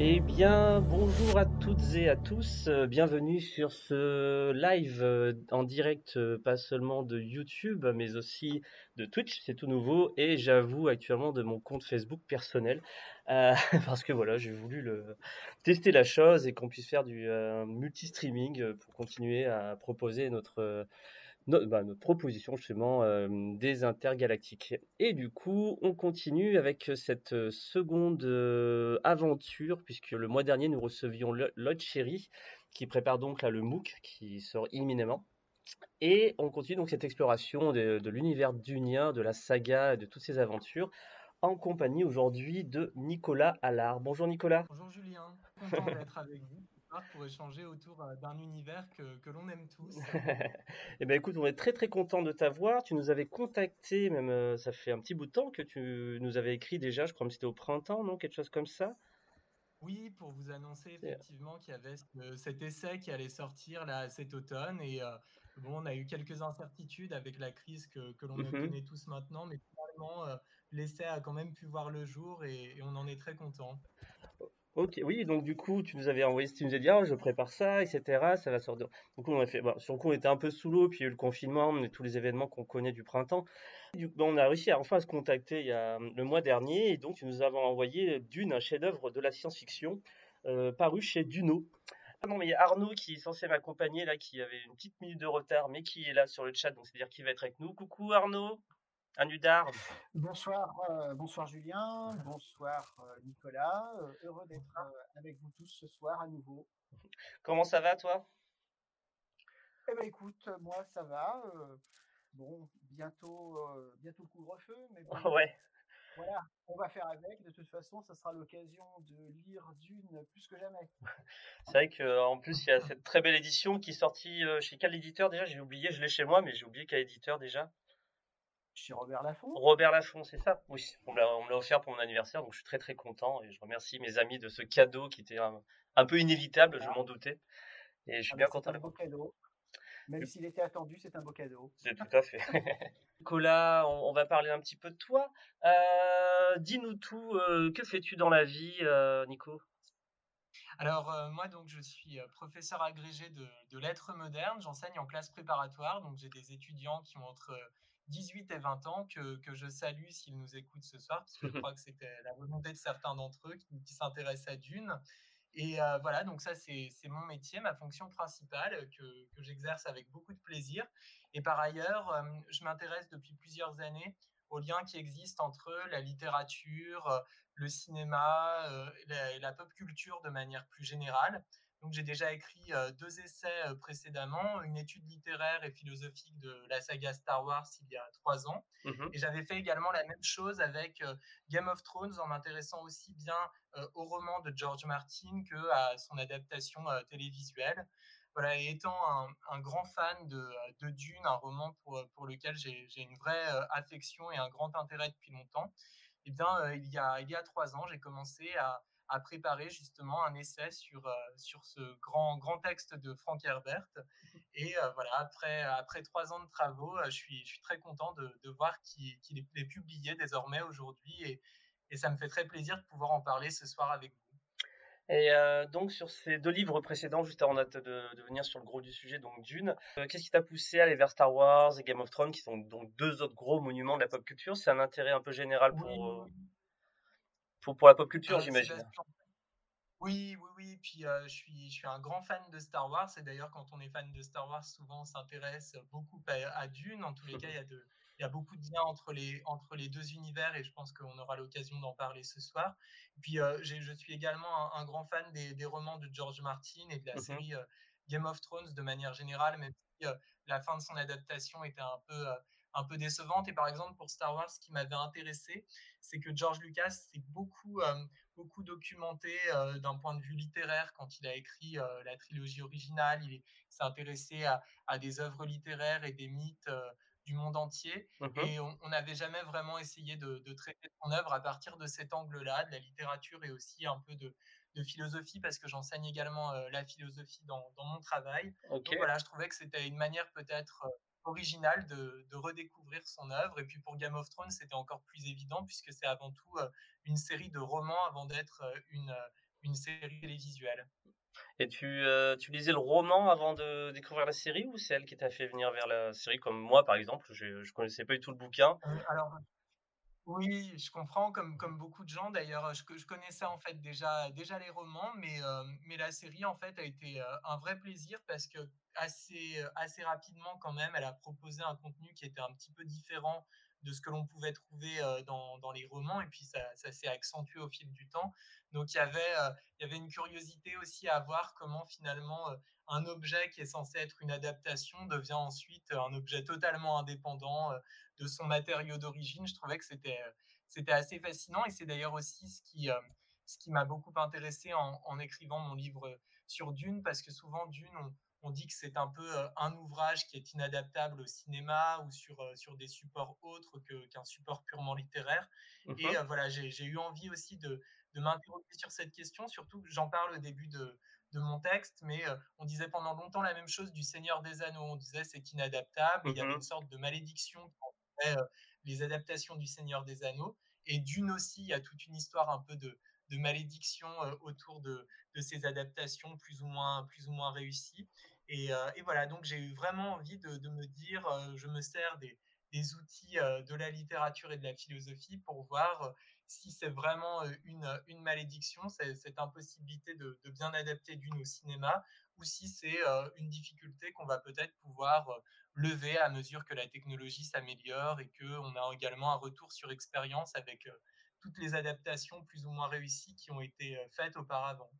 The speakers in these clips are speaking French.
Eh bien, bonjour à toutes et à tous, euh, bienvenue sur ce live euh, en direct, euh, pas seulement de YouTube, mais aussi de Twitch, c'est tout nouveau, et j'avoue actuellement de mon compte Facebook personnel, parce que voilà, j'ai voulu le, tester la chose et qu'on puisse faire du euh, multi-streaming pour continuer à proposer notre, euh, bah, notre proposition justement euh, des intergalactiques. Et du coup, on continue avec cette euh, seconde euh, aventure, puisque le mois dernier, nous recevions Lo- Lloyd Cherry, qui prépare donc là le MOOC, qui sort imminemment. Et on continue donc cette exploration de, l'univers dunien, de la saga, de toutes ces aventures, en compagnie aujourd'hui de Nicolas Allard. Bonjour Nicolas. Bonjour Julien, content d'être avec vous pour échanger autour euh, d'un univers que, que l'on aime tous. Eh ben écoute, on est très très content de t'avoir. Tu nous avais contacté, même euh, ça fait un petit bout de temps que tu nous avais écrit déjà, je crois que c'était au printemps, non? Quelque chose comme ça? Oui, pour vous annoncer effectivement qu'il y avait ce- cet essai qui allait sortir là cet automne et euh, bon, on a eu quelques incertitudes avec la crise que, que l'on Mhm. connaît tous maintenant, mais finalement euh, l'essai a quand même pu voir le jour et, et on en est très content. Ok, oui, donc du coup, tu nous avais envoyé, tu nous as dit, ah, je prépare ça, etc. Ça va sortir. Du coup, on a fait, bon, sur le coup, on était un peu sous l'eau, puis il y a eu le confinement, tous les événements qu'on connaît du printemps. Du coup, on a réussi à enfin se contacter a le mois dernier, et donc tu nous avais envoyé Dune, un chef-d'œuvre de la science-fiction, euh, paru chez Duno. Ah non, mais il y a Arnaud qui est censé m'accompagner là, qui avait une petite minute de retard, mais qui est là sur le chat, donc c'est-à-dire qu'il va être avec nous. Coucou Arnaud, un Nudar. Bonsoir, euh, bonsoir Julien, bonsoir euh, Nicolas. Euh, heureux d'être avec vous tous ce soir à nouveau. Comment ça va toi? Eh ben écoute, moi ça va. bon, bientôt, bientôt le couvre-feu, mais bon, Ouais. voilà, on va faire avec. De toute façon, ça sera l'occasion de lire Dune plus que jamais. C'est vrai qu'en plus, il y a cette très belle édition qui est sortie chez quel éditeur déjà? J'ai oublié, je l'ai chez moi, mais j'ai oublié quel éditeur déjà. Chez Robert Laffont. Robert Laffont, c'est ça? Oui, on me l'a offert pour mon anniversaire, donc je suis très très content et je remercie mes amis de ce cadeau qui était un, un peu inévitable, je m'en doutais. Et je suis Ah bien ben, content c'est un beau cadeau. Même s'il était attendu, c'est un beau cadeau. C'est tout à fait. Nicolas, on, on va parler un petit peu de toi. Euh, dis-nous tout, euh, que fais-tu dans la vie, euh, Nico? Alors euh, moi donc je suis euh, professeur agrégé de, de lettres modernes, j'enseigne en classe préparatoire, donc j'ai des étudiants qui ont entre 18 et 20 ans que, que je salue s'ils nous écoutent ce soir, parce que je crois que c'était la volonté de certains d'entre eux qui, qui s'intéressent à Dune. Et euh, voilà, donc ça c'est mon métier, ma fonction principale que, que j'exerce avec beaucoup de plaisir. Et par ailleurs, euh, je m'intéresse depuis plusieurs années aux liens qui existent entre la littérature, euh, le cinéma, euh, la, la pop culture de manière plus générale. Donc j'ai déjà écrit euh, deux essais euh, précédemment, une étude littéraire et philosophique de la saga Star Wars il y a trois ans. Mhm. Et j'avais fait également la même chose avec euh, Game of Thrones en m'intéressant aussi bien au roman de George Martin que à son adaptation télévisuelle. Voilà, et étant un, un grand fan de, de, Dune, un roman pour, pour lequel j'ai une vraie affection et un grand intérêt depuis longtemps, eh bien, il, y a, il y a trois ans, j'ai commencé à, à, préparer justement un essai sur, euh, sur ce grand, grand texte de Frank Herbert. Et euh, voilà, après, après trois ans de travaux, euh, je suis, je suis très content de, de voir qu'il qu est, est, publié désormais aujourd'hui et, et, ça me fait très plaisir de pouvoir en parler ce soir avec vous. Et euh, donc sur ces deux livres précédents, juste avant de, de, venir sur le gros du sujet, donc Dune, euh, qu'est-ce qui t'a poussé à aller vers Star Wars et Game of Thrones, qui sont donc deux autres gros monuments de la pop culture? C'est un intérêt un peu général pour, euh, pour, pour, la pop culture, j'imagine. Oui, oui, oui. Puis euh, je, suis, je suis un grand fan de Star Wars. Et d'ailleurs, quand on est fan de Star Wars, souvent on s'intéresse beaucoup à, à, Dune. En tous les cas, il y a de, il y a beaucoup de liens entre les, entre les deux univers et je pense qu'on aura l'occasion d'en parler ce soir. Puis, euh, je suis également un, un, grand fan des, des, romans de George Martin et de la mm -hmm. série euh, Game of Thrones de manière générale, même si euh, la fin de son adaptation était un peu, un peu décevante. Et par exemple, pour Star Wars, ce qui m'avait intéressé, c'est que George Lucas s'est beaucoup, euh, beaucoup documenté euh, d'un point de vue littéraire quand il a écrit euh, la trilogie originale. Il s'est intéressé à, à, des œuvres littéraires et des mythes du monde entier. Et on n'avait jamais vraiment essayé de, de, traiter son œuvre à partir de cet angle-là, de la littérature et aussi un peu de, de philosophie, parce que j'enseigne également euh, la philosophie dans, dans mon travail. Okay. Donc voilà, je trouvais que c'était une manière peut-être euh, originale de, de, redécouvrir son œuvre. Et puis pour Game of Thrones, c'était encore plus évident, puisque c'est avant tout euh, une série de romans avant d'être une, une série télévisuelle. Et tu, tu lisais le roman avant de découvrir la série ou c'est elle qui t'a fait venir vers la série? Comme moi par exemple Je ne connaissais pas du tout le bouquin. alors oui, je comprends, comme, comme beaucoup de gens d'ailleurs. Je, je connaissais en fait déjà, déjà les romans, mais, mais la série en fait a été un vrai plaisir parce que assez, assez rapidement quand même, elle a proposé un contenu qui était un petit peu différent de ce que l'on pouvait trouver dans, dans, les romans, et puis ça, ça s'est accentué au fil du temps. Donc il y avait, il y avait une curiosité aussi à voir comment finalement un objet qui est censé être une adaptation devient ensuite un objet totalement indépendant de son matériau d'origine. Je trouvais que c'était, c'était assez fascinant, et c'est d'ailleurs aussi ce qui, ce qui m'a beaucoup intéressé en, écrivant mon livre sur Dune, parce que souvent Dune, on dit que c'est un peu un ouvrage qui est inadaptable au cinéma ou sur, sur des supports autres qu'un support purement littéraire. Et mmh voilà, j'ai eu envie aussi de, de m'interroger sur cette question, surtout que j'en parle au début de, de mon texte, mais on disait pendant longtemps la même chose du Seigneur des Anneaux. On disait c'est inadaptable, il y avait mmh une sorte de malédiction qui les adaptations du Seigneur des Anneaux. Et d'une aussi, il y a toute une histoire un peu de, de malédiction autour de, de, ces adaptations plus ou moins, plus ou moins réussies. Euh, et, voilà, donc j'ai eu vraiment envie de, me dire, euh, je me sers des, outils euh, de la littérature et de la philosophie pour voir si c'est vraiment une, une malédiction, cette impossibilité de, bien adapter d'une au cinéma, ou si c'est une difficulté qu'on va peut-être pouvoir lever à mesure que la technologie s'améliore et qu'on a également un retour sur expérience avec toutes les adaptations plus ou moins réussies qui ont été faites auparavant.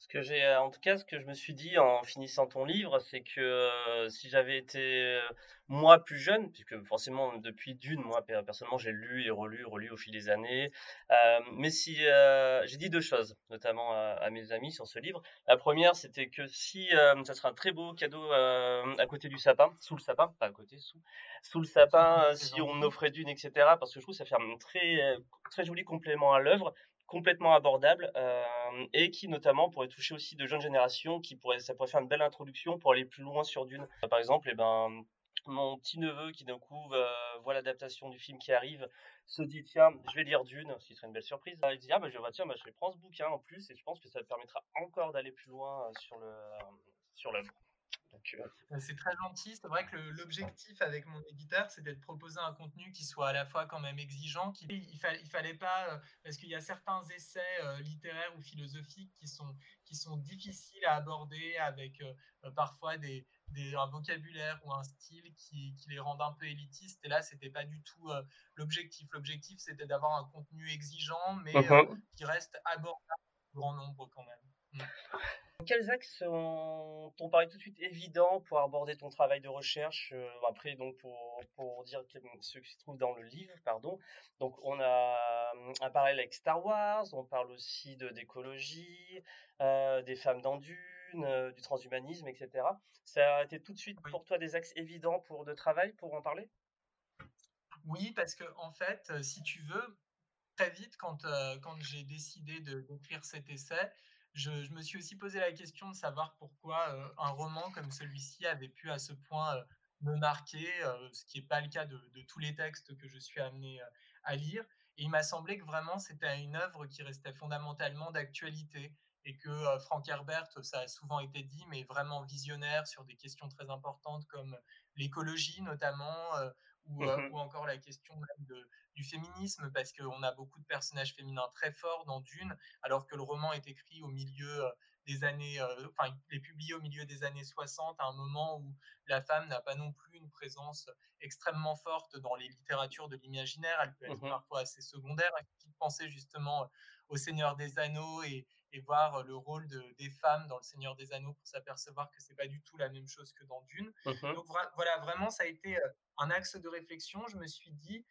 Ce que j'ai, euh, en tout cas, ce que je me suis dit en finissant ton livre, c'est que euh, si j'avais été euh, moi plus jeune, puisque forcément depuis Dune, moi personnellement j'ai lu et relu, relu au fil des années, mais si j'ai dit deux choses, notamment à, mes amis sur ce livre. La première, c'était que si ça serait un très beau cadeau à côté du sapin, sous le sapin, pas à côté, sous, sous le sapin, si on offrait Dune, etc. Parce que je trouve que ça fait un très très joli complément à l'œuvre complètement abordable euh, et qui notamment pourrait toucher aussi de jeunes générations qui pourrait ça pourrait faire une belle introduction pour aller plus loin sur Dune. Par exemple et eh ben mon petit neveu qui d'un coup voit l'adaptation du film qui arrive se dit tiens je vais lire Dune ce qui serait une belle surprise. Il dit ah bah je vais tiens bah, je prendre ce bouquin en plus et je pense que ça permettra encore d'aller plus loin sur le sur l'œuvre. euh, c'est très gentil. C'est vrai que l'objectif avec mon éditeur, c'était de proposer un contenu qui soit à la fois quand même exigeant. Qui, il, il fallait pas, euh, parce qu'il y a certains essais euh, littéraires ou philosophiques qui sont, qui sont difficiles à aborder avec parfois des, des, un vocabulaire ou un style qui, qui, les rendent un peu élitistes. Et là, c'était pas du tout l'objectif. L'objectif, c'était d'avoir un contenu exigeant, mais qui reste abordable au grand nombre quand même. Mm. Quels axes t'ont paru tout de suite évidents pour aborder ton travail de recherche euh, Après, donc pour, pour dire ce qui se trouve dans le livre, pardon. Donc, on a hum, un parallèle avec Star Wars, on parle aussi de d'écologie, euh, des femmes dans Dune, euh, du transhumanisme, etc. Ça a été tout de suite pour toi des axes évidents pour de travail pour en parler? Oui, parce que en fait, si tu veux, très vite, quand, quand j'ai décidé d'écrire cet essai, je, me suis aussi posé la question de savoir pourquoi euh, un roman comme celui-ci avait pu à ce point euh, me marquer, euh, ce qui n'est pas le cas de, tous les textes que je suis amené à lire. Et il m'a semblé que vraiment c'était une œuvre qui restait fondamentalement d'actualité et que Frank Herbert, ça a souvent été dit, mais vraiment visionnaire sur des questions très importantes comme l'écologie notamment, ou, mmh ou, encore la question de, du féminisme, parce qu'on a beaucoup de personnages féminins très forts dans Dune, alors que le roman est écrit au milieu des années, enfin, il est publié au milieu des années 60, à un moment où la femme n'a pas non plus une présence extrêmement forte dans les littératures de l'imaginaire, elle peut être mmh parfois assez secondaire. Il pensait justement au Seigneur des Anneaux et, et voir le rôle de, des femmes dans le Seigneur des Anneaux pour s'apercevoir que c'est pas du tout la même chose que dans Dune. Mmh Donc voilà, vraiment, ça a été un axe de réflexion. Je me suis dit,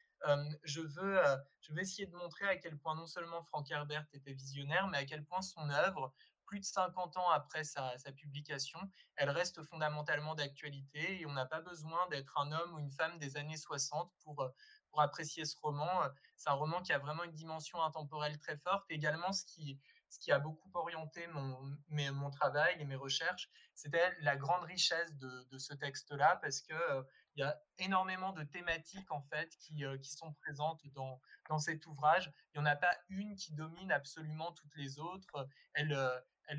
je, veux, je veux essayer de montrer à quel point non seulement Frank Herbert était visionnaire, mais à quel point son œuvre, plus de 50 ans après sa, sa publication, elle reste fondamentalement d'actualité et on n'a pas besoin d'être un homme ou une femme des années 60 pour, pour apprécier ce roman. C'est un roman qui a vraiment une dimension intemporelle très forte. Également, ce qui, ce qui a beaucoup orienté mon, travail et mes recherches, c'était la grande richesse de, ce texte-là, parce qu'il euh, il y a énormément de thématiques en fait qui, qui sont présentes dans, cet ouvrage. Il n'y en a pas une qui domine absolument toutes les autres. Elle,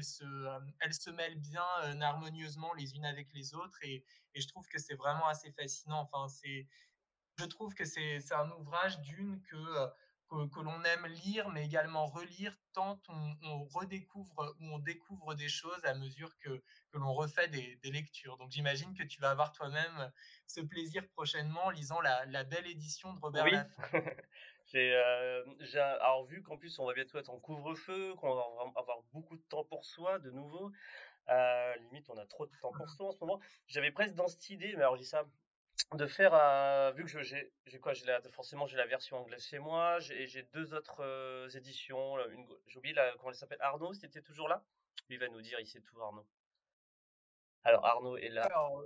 se, elles se mêlent bien harmonieusement les unes avec les autres et, je trouve que c'est vraiment assez fascinant. Enfin, je trouve que c'est un ouvrage d'une que, que, que l'on aime lire, mais également relire, tant on, on, redécouvre ou on découvre des choses à mesure que, que l'on refait des, des, lectures. Donc j'imagine que tu vas avoir toi-même ce plaisir prochainement en lisant la, la belle édition de Robert oui. J'ai, euh, alors vu qu'en plus on va bientôt être en couvre-feu, qu'on va avoir beaucoup de temps pour soi de nouveau, euh, limite on a trop de temps pour soi en ce moment, j'avais presque dans cette idée, mais alors je dis ça, de faire, euh, vu que j'ai, j'ai quoi, j'ai forcément j'ai la version anglaise chez moi, j'ai, j'ai deux autres euh, éditions, une, j'ai oublié la, comment elle s'appelle, Arnaud, c'était toujours là? Il va nous dire, il sait tout Arnaud. Alors Arnaud est là. Alors,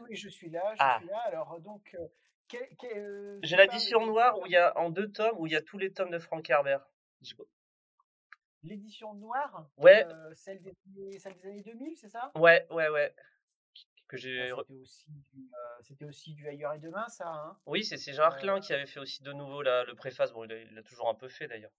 oui, je suis là, je Ah. suis là. Alors, donc, euh, euh, J'ai l'édition noire où il y a en deux tomes où il y a tous les tomes de Frank Herbert. L'édition noire, Ouais, euh, celle, des, années- celle des années 2000, c'est ça? Ouais, ouais, ouais. Que Ah, j'ai. re- C'était aussi, du, euh, c'était aussi du ailleurs et demain, ça. Hein Oui, c'est Arclin Euh, qui avait fait aussi de nouveau la, le préface. Bon, il l'a toujours un peu fait d'ailleurs.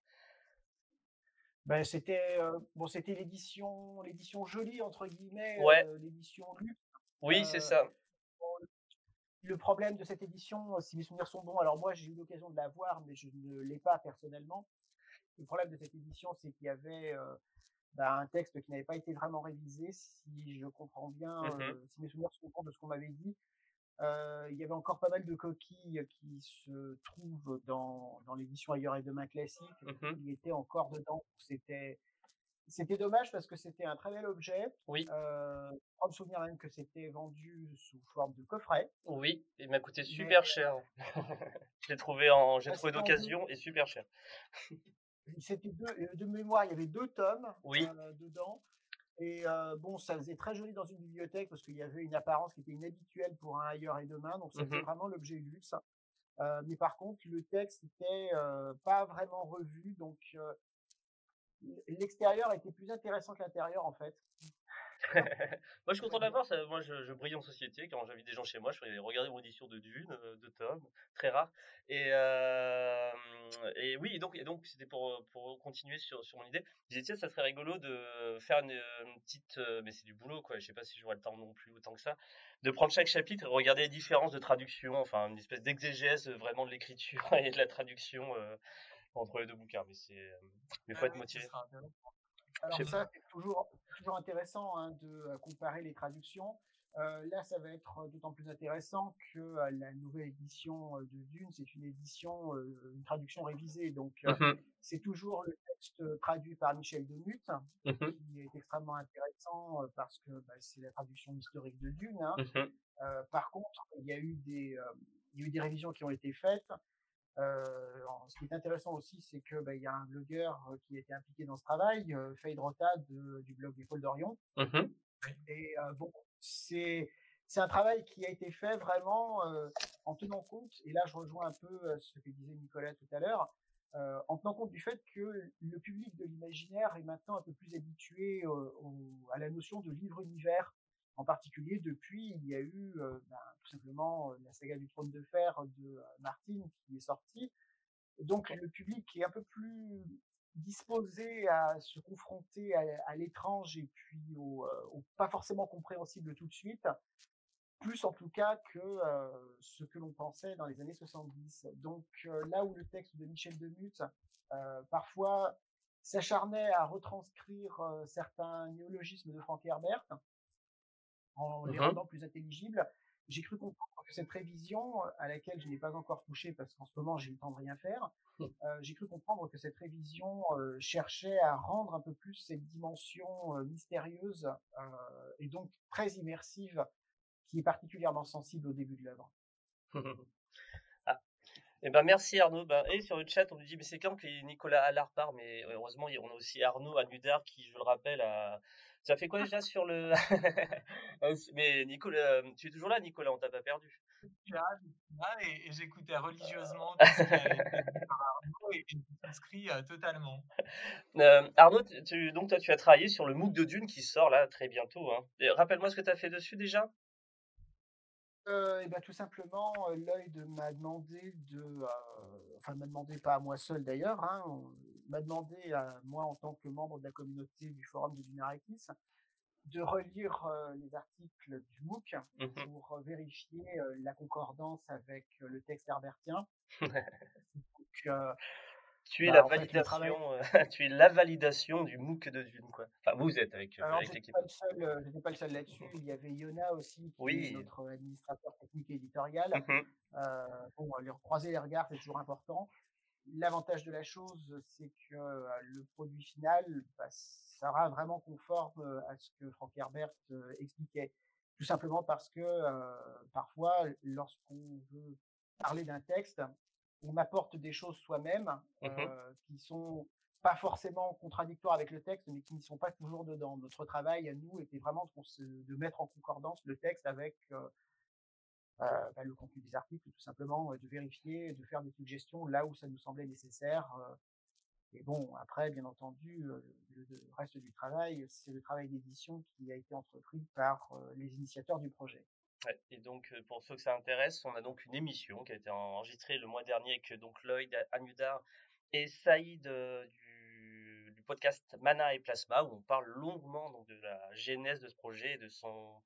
ben, c'était euh, bon, c'était l'édition, l'édition jolie entre guillemets, Ouais, euh, l'édition luxe. oui, c'est Euh, ça. bon, le problème de cette édition, si mes souvenirs sont bons, alors moi j'ai eu l'occasion de la voir, mais je ne l'ai pas personnellement. Le problème de cette édition, c'est qu'il y avait bah, un texte qui n'avait pas été vraiment révisé, si je comprends bien, Mhm. euh, si mes souvenirs sont bons de ce qu'on m'avait dit. Euh, il y avait encore pas mal de coquilles qui se trouvent dans, dans l'édition Ailleurs et Demain classique, Mhm. qui étaient encore dedans. C'était c'était dommage parce que c'était un très bel objet. Oui, Euh, je me souviens même que c'était vendu sous forme de coffret. oui, il m'a coûté Mais super cher. Je l'ai trouvé en, j'ai ah, trouvé d'occasion et super cher. C'était deux, euh, de mémoire, il y avait deux tomes Oui, euh, dedans. Et euh, bon, ça faisait très joli dans une bibliothèque parce qu'il y avait une apparence qui était inhabituelle pour un ailleurs et demain, donc faisait Mhm. vraiment l'objet luxe. Euh, mais par contre, le texte n'était pas vraiment revu, donc l'extérieur était plus intéressant que l'intérieur en fait. moi, je suis On content l'avoir. ça- Moi, je, je brille en société. Quand j'invite des gens chez moi, je fais regarder mon édition de Dune, euh, de Tom, très rare. Et, euh, et oui, et donc, et donc c'était pour, pour continuer sur, sur mon idée. Je disais, tiens, ça serait rigolo de faire une, une petite. euh, mais c'est du boulot, quoi. Je sais pas si j'aurai le temps non plus autant que ça. De prendre chaque chapitre et regarder les différences de traduction, enfin, une espèce d'exégèse euh, vraiment de l'écriture et de la traduction euh, entre les deux bouquins. Mais c'est. euh, Mais faut Ah être oui, motivé. Alors ça, c'est toujours, toujours intéressant hein, de euh, comparer les traductions. Euh, là, ça va être d'autant plus intéressant que euh, la nouvelle édition euh, de Dune, c'est une édition, euh, une traduction révisée. Donc, euh, Mhm, c'est toujours le texte traduit par Michel Demuth, mhm, qui est extrêmement intéressant euh, parce que bah, c'est la traduction historique de Dune. hein. Euh, par contre, il y a eu des, euh, il y a eu des révisions qui ont été faites. Euh, ce qui est intéressant aussi, c'est que bah, il y a un blogueur euh, qui a été impliqué dans ce travail, euh, Fade Rota de- du blog des Paul d'Orion. mhm. Et euh, bon, c'est c'est un travail qui a été fait vraiment en tenant compte. Et là, je rejoins un peu ce que disait Nicolas tout à l'heure, en tenant compte du fait que le public de l'imaginaire est maintenant un peu plus habitué au- à la notion de livre univers. En particulier, depuis, il y a eu ben, tout simplement euh, la saga du trône de fer de euh, Martin qui est sortie. Donc, le public est un peu plus disposé à se confronter à, à l'étrange et puis au, euh, au pas forcément compréhensible tout de suite, plus en tout cas que euh, ce que l'on pensait dans les années 70. Donc euh, là où le texte de Michel Demuth euh, parfois s'acharnait à retranscrire certains néologismes de Frank Herbert en les Mhm. rendant plus intelligibles, j'ai cru comprendre que cette révision, à laquelle je n'ai pas encore touché parce qu'en ce moment j'ai le temps de rien faire, Mm. euh, j'ai cru comprendre que cette révision euh, cherchait à rendre un peu plus cette dimension euh, mystérieuse euh, et donc très immersive qui est particulièrement sensible au début de l'œuvre. Ah. Eh ben merci Arnaud. Ben, et sur le chat, on nous dit mais c'est quand que Nicolas Allard part? Mais heureusement, on a aussi Arnaud Anudar qui, je le rappelle, a... ça fait quoi déjà sur le. mais Nicolas, tu es toujours là, Nicolas, on t'a pas perdu. Je suis là, je suis là et, et j'écoutais religieusement tout ce qui Arnaud et, je m'inscris euh, totalement. Euh, Arnaud, tu- donc toi tu as travaillé sur le MOOC de Dune qui sort là très bientôt. Hein. Rappelle-moi ce que tu as fait dessus déjà. Et bah, tout simplement, heu, Lloyd m'a demandé de, heu, enfin m'a demandé, pas à moi seul d'ailleurs, hein, m'a demandé à moi en tant que membre de la communauté du forum de Duneratis, de relire, heu, les articles du MOOC Mmh mh. pour vérifier, heu, la concordance avec le texte herbertien. Donc Tu es la bah, fait travail validation, tu es la validation du MOOC de Dune, quoi. Enfin, vous êtes avec, avec l'équipe. pas le seul, heu, j'étais pas le seul là-dessus, il y avait Yona aussi qui est notre administrateur technique et éditorial. Mmh bon, croiser les regards, c'est toujours important. L'avantage de la chose, c'est que, heu, le produit final, bah, sera vraiment conforme à ce que Frank Herbert, heu, expliquait. Tout simplement parce que, parfois lorsqu'on veut parler d'un texte, on apporte des choses soi-même, mh. heu, qui sont pas forcément contradictoires avec le texte, mais qui ne sont pas toujours dedans. Notre travail à nous était vraiment de mettre en concordance le texte avec, heu, bah, le contenu des articles tout simplement, de vérifier, de faire des suggestions là où ça nous semblait nécessaire, heu et bon après bien entendu, le reste du travail, c'est le travail d'édition qui a été entrepris par, les initiateurs du projet. Et donc pour ceux que ça intéresse, on a donc une émission qui a été enregistrée le mois dernier avec donc Lloyd Anudar et Saïd, du podcast Mana et Plasma où on parle longuement donc de la genèse de ce projet et de son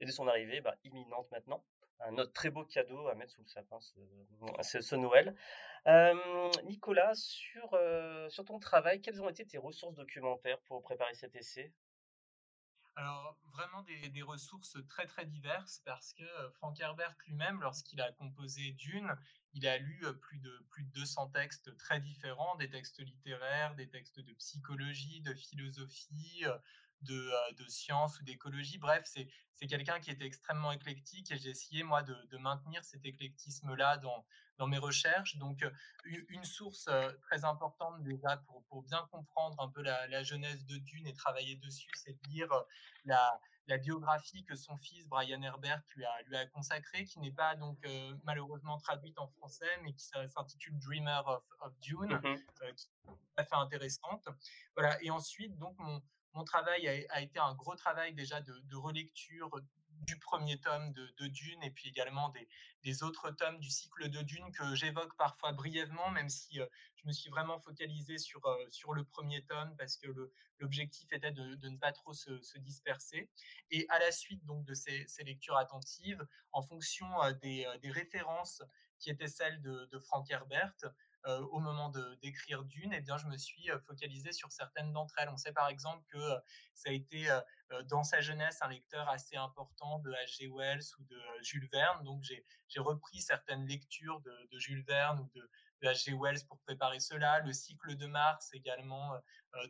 et de son arrivée, bah, imminente maintenant. Un autre très beau cadeau à mettre sous le sapin ce Noël. Nicolas sur, heu, sur ton travail, quelles ont été tes ressources documentaires pour préparer cet essai? Alors vraiment des des ressources très, très diverses parce que, heu, Frank Herbert lui-même lorsqu'il a composé Dune, il a lu, heu, plus de plus de 200 textes très différents, des textes littéraires, des textes de psychologie, de philosophie, de, de sciences ou d'écologie. Bref, c'est quelqu'un qui était extrêmement éclectique et j'ai essayé moi de de maintenir cet éclectisme-là dans dans mes recherches. Donc, une source, très importante déjà pour pour bien comprendre un peu la la genèse de Dune et travailler dessus, c'est de lire, la la biographie que son fils Brian Herbert lui a lui a consacrée, qui n'est pas donc, heu, malheureusement traduite en français, mais qui s'intitule Dreamer of of Dune, heu, qui est tout à fait intéressante. Voilà et ensuite donc mon mon travail a été un gros travail déjà de relecture du 1er tome de Dune et puis également des autres tomes du cycle de Dune que j'évoque parfois brièvement, même si, heu, je me suis vraiment focalisé sur, sur le 1er tome parce que l'objectif était de ne pas trop se se disperser. Et à la suite donc de ces lectures attentives, en fonction, heu, des références qui étaient celles de de Frank Herbert, heu, au moment d'écrire Dune et bien je me suis, heu, focalisé sur certaines d'entre elles. On sait par exemple que, heu, ça a été, dans sa jeunesse un lecteur assez important de H. G. Wells ou de Jules Verne, donc j'ai repris certaines lectures de Jules Verne ou de de H. G. Wells pour préparer cela. Le cycle de Mars également,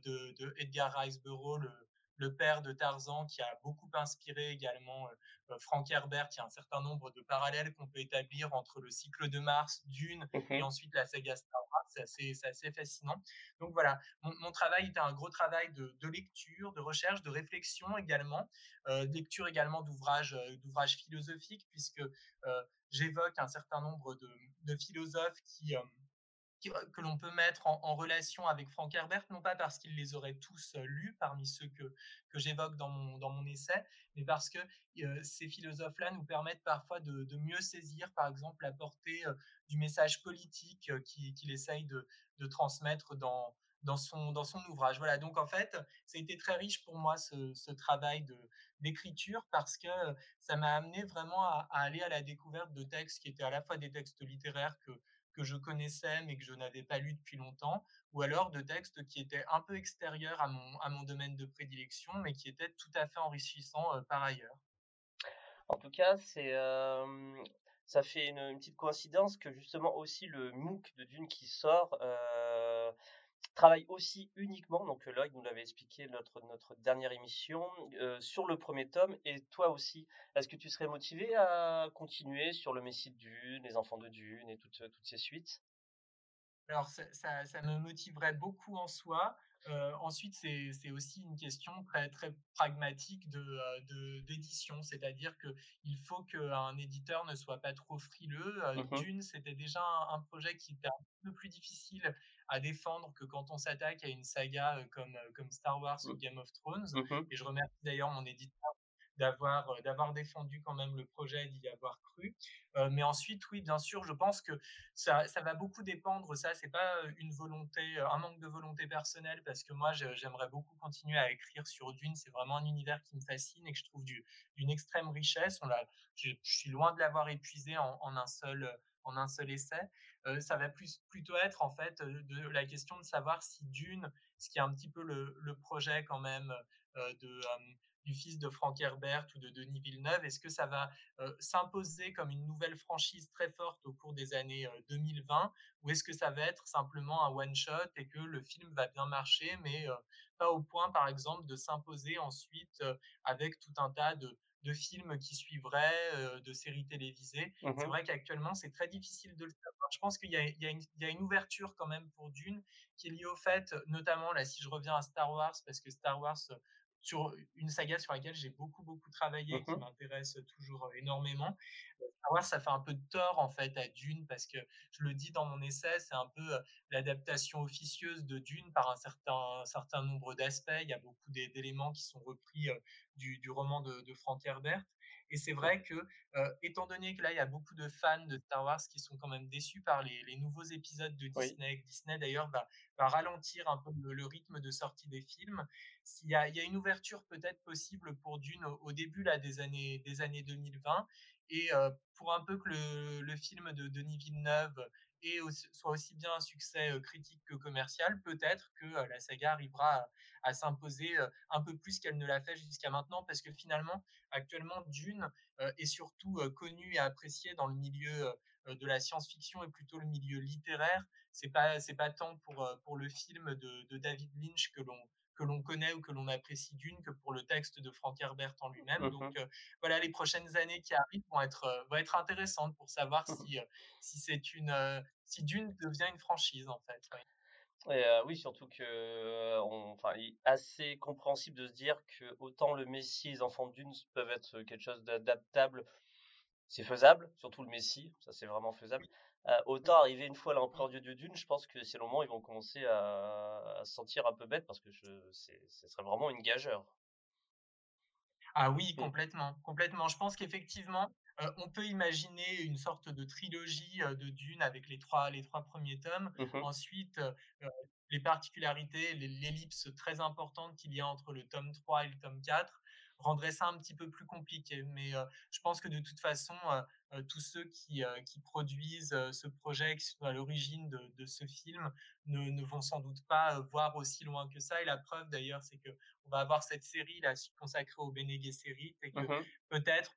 de Edgar Rice Burroughs, le le père de Tarzan qui a beaucoup inspiré également, heu heu, Frank Herbert. Il y a un certain nombre de parallèles qu'on peut établir entre le cycle de Mars, Dune Mmh et ensuite la saga Star Wars. C'est assez fascinant. Donc voilà, mon mon travail était un gros travail de de lecture, de recherche, de réflexion également, heu, lecture également d'ouvrages, d'ouvrages philosophiques puisque, j'évoque un certain nombre de de philosophes qui que l'on peut mettre en relation avec Frank Herbert, non pas parce qu'il les aurait tous lus parmi ceux que que j'évoque dans mon dans mon essai, mais parce que, ces philosophes-là nous permettent parfois de mieux saisir, par exemple, la portée, du message politique qu'il essaye de de transmettre dans dans son dans son ouvrage. Voilà, donc en fait, ça a été très riche pour moi ce ce travail d'écriture parce que ça m'a amené vraiment à à aller à la découverte de textes qui étaient à la fois des textes littéraires que que je connaissais, mais que je n'avais pas lus depuis longtemps ou alors de textes qui étaient un peu extérieurs à mon à mon domaine de prédilection, mais qui étaient tout à fait enrichissants, heu, par ailleurs. En tout cas, c'est, hem, ça fait une petite coïncidence que justement aussi le MOOC de Dune qui sort, heu, travaille aussi uniquement, donc Lloyd nous l'avait expliqué notre notre dernière émission, heu, sur le 1er tome et toi aussi. Est-ce que tu serais motivé à continuer sur le Messie de Dune, les Enfants de Dune et toutes toutes ces suites? Alors ça ça ça me motiverait beaucoup en soi. Heu, ensuite c'est aussi une question très, très pragmatique de, heu, de d'édition. C'est-à-dire qu'il faut qu'un éditeur ne soit pas trop frileux. Mmh mh. Dune, c'était déjà un un projet qui était un peu plus difficile à défendre que quand on s'attaque à une saga, heu, comme, heu, comme Star Wars ou Mmh. Game of Thrones Mmh mh. et je remercie d'ailleurs mon éditeur d'avoir d'avoir défendu quand même le projet, d'y avoir cru. mais ensuite, oui, bien sûr, je pense que ça, ça va beaucoup dépendre. Ça, c'est pas une volonté, un manque de volonté personnelle, parce que moi, j'aimerais beaucoup continuer à écrire sur Dune. C'est vraiment un univers qui me fascine et que je trouve d'une extrême richesse. On je, suis loin de l'avoir épuisé en, en, un seul en un seul essai. ça va plus, plutôt être en fait de la question de savoir si Dune, ce qui est un petit peu le, le projet quand même de, du fils de Frank Herbert ou de Denis Villeneuve Est-ce que ça va s'imposer comme une nouvelle franchise très forte au cours des années 2020 ou est-ce que ça va être simplement un one-shot et que le film va bien marcher mais pas au point par exemple de s'imposer ensuite avec tout un tas de, de films qui suivraient, de séries télévisées? C'est mmh vrai qu'actuellement, c'est très difficile de le savoir. Je pense qu'il y, y, a une ouverture quand même pour Dune qui est liée au fait, notamment là, si je reviens à Star Wars, parce que Star Wars, sur une saga sur laquelle j'ai beaucoup beaucoup travaillé, qui mmh m'intéresse toujours énormément. Star Wars, ça fait un peu de tort en fait à Dune parce que je le dis dans mon essai, c'est un peu l'adaptation officieuse de Dune par un certain certain nombre d'aspects. Il y a beaucoup d'éléments qui sont repris du, du roman de, de Frank Herbert. Et c'est vrai que, euh, étant donné que là, il y a beaucoup de fans de Star Wars qui sont quand même déçus par les, les nouveaux épisodes de Disney, Disney d'ailleurs va, va, ralentir un peu le, rythme de sortie des films, il y a, il y a une ouverture peut-être possible pour Dune au, début là, des, années, des années 2020. Et euh, pour un peu que le, le, film de Denis Villeneuve et soit aussi bien un succès critique que commercial, peut-être que la saga arrivera à, s'imposer un peu plus qu'elle ne l'a fait jusqu'à maintenant, parce que finalement, actuellement, Dune est surtout connu et apprécié dans le milieu de la science-fiction et plutôt le milieu littéraire. C'est pas c'est pas tant pour pour le film de David Lynch que l'on que l'on connaît ou que l'on apprécie d'une que pour le texte de Frank Herbert en lui-même. Mmh Donc voilà, les prochaines années qui arrivent vont être, vont être intéressantes pour savoir mmh si, si c'est une si Dune devient une franchise en fait. Et oui, surtout que, enfin, il est assez compréhensible de se dire que autant le Messie et les enfants Dune peuvent être quelque chose d'adaptable, c'est faisable, surtout le Messie, ça c'est vraiment faisable. Euh, autant arriver une fois à l'empereur dieu de Dune, je pense que c'est le moment où ils vont commencer à, se sentir un peu bêtes parce que je, ce serait vraiment une gageure. Ah oui, complètement, complètement. Je pense qu'effectivement, euh, on peut imaginer une sorte de trilogie euh, de Dune avec les trois, les trois premiers tomes. Mmh Ensuite, les particularités, l'ellipse très importante qu'il y a entre le tome 3 et le tome 4 rendrait ça un petit peu plus compliqué. Mais je pense que de toute façon, tous ceux qui, qui produisent ce projet, qui sont à l'origine de, de, ce film, ne, ne, vont sans doute pas voir aussi loin que ça. Et la preuve d'ailleurs, c'est que on va avoir cette série là consacrée au Bene Gesserit et que mmh peut-être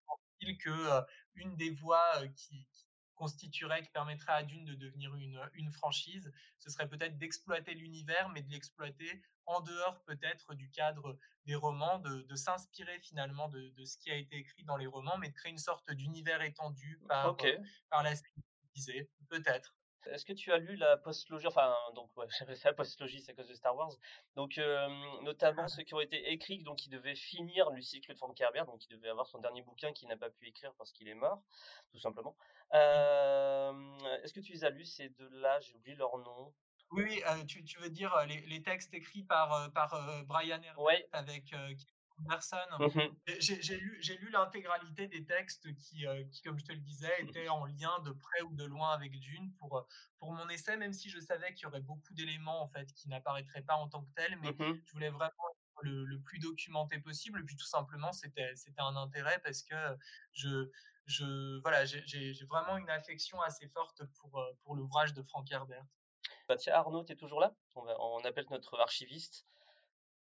que une des voies qui, qui constituerait, qui permettrait à Dune de devenir une, une franchise, ce serait peut-être d'exploiter l'univers, mais de l'exploiter en dehors peut-être du cadre des romans, de, de s'inspirer finalement de, de, ce qui a été écrit dans les romans, mais de créer une sorte d'univers étendu par, par la série peut-être. Est-ce que tu as lu la postlogie Enfin, donc, ouais, la postlogie, c'est à cause de Star Wars. Donc, euh, notamment ceux qui ont été écrits, donc, il devait finir le cycle de Frank Herbert, donc, il devait avoir son dernier bouquin qu'il n'a pas pu écrire parce qu'il est mort, tout simplement. Euh, est-ce que tu les as lus, ces deux-là? J'ai oublié leur nom. Oui, euh, tu, tu, veux dire les, les, textes écrits par, par Brian Herbert ouais. avec personne. Mmh j'ai lu, lu l'intégralité des textes qui, euh, qui, comme je te le disais, étaient en lien de près ou de loin avec Dune pour, euh, pour mon essai, même si je savais qu'il y aurait beaucoup d'éléments en fait qui n'apparaîtraient pas en tant que tels, mais mmh je voulais vraiment être le, le, plus documenté possible. Et puis tout simplement, c'était un intérêt parce que je, je voilà, j'ai vraiment une affection assez forte pour, euh, pour l'ouvrage de Frank Herbert. Bah tiens, Arnaud, tu es toujours là? On, va, on appelle notre archiviste.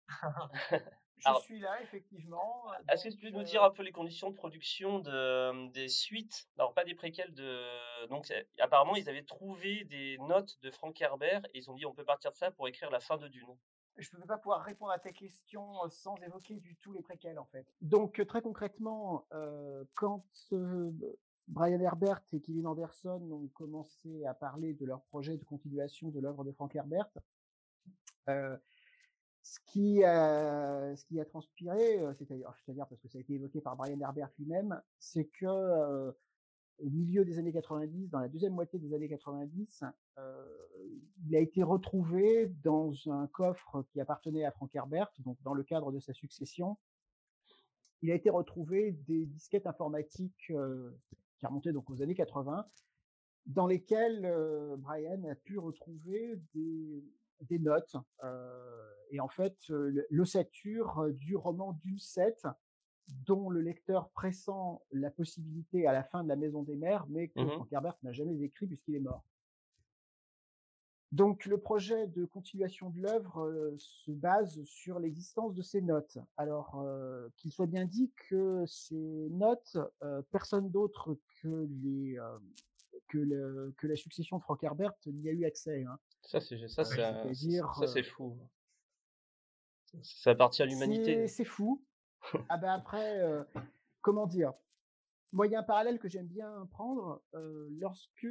Je suis là, effectivement. Est-ce que tu peux nous dire un peu les conditions de production de, des suites? Alors, pas des préquels de. Donc, apparemment, ils avaient trouvé des notes de Frank Herbert et ils ont dit on peut partir de ça pour écrire la fin de Dune. Je ne peux pas pouvoir répondre à ta question sans évoquer du tout les préquels, en fait. Donc, très concrètement, euh, quand euh, Brian Herbert et Kevin Anderson ont commencé à parler de leur projet de continuation de l'œuvre de Frank Herbert, euh, ce qui, a, transpiré, c'est-à-dire, c'est-à-dire parce que ça a été évoqué par Brian Herbert lui-même, c'est que euh, au milieu des années 90, dans la deuxième moitié des années 90, euh, il a été retrouvé dans un coffre qui appartenait à Frank Herbert, donc dans le cadre de sa succession, il a été retrouvé des disquettes informatiques qui remontaient donc aux années 80, dans lesquelles Brian a pu retrouver des, des notes et en fait l'ossature du roman Dune 7 dont le lecteur pressent la possibilité à la fin de la Maison des Mers, mais que mmh Frank Herbert n'a jamais écrit puisqu'il est mort. Donc le projet de continuation de l'œuvre se base sur l'existence de ces notes. Alors qu'il soit bien dit que ces notes, personne d'autre que les que, que la succession de Frank Herbert n'y a eu accès. Hein. Ça c'est ça c'est fou. Ça appartient à l'humanité. C'est fou. ah ben après, comment dire? Moi, il y a un parallèle que j'aime bien prendre. lorsque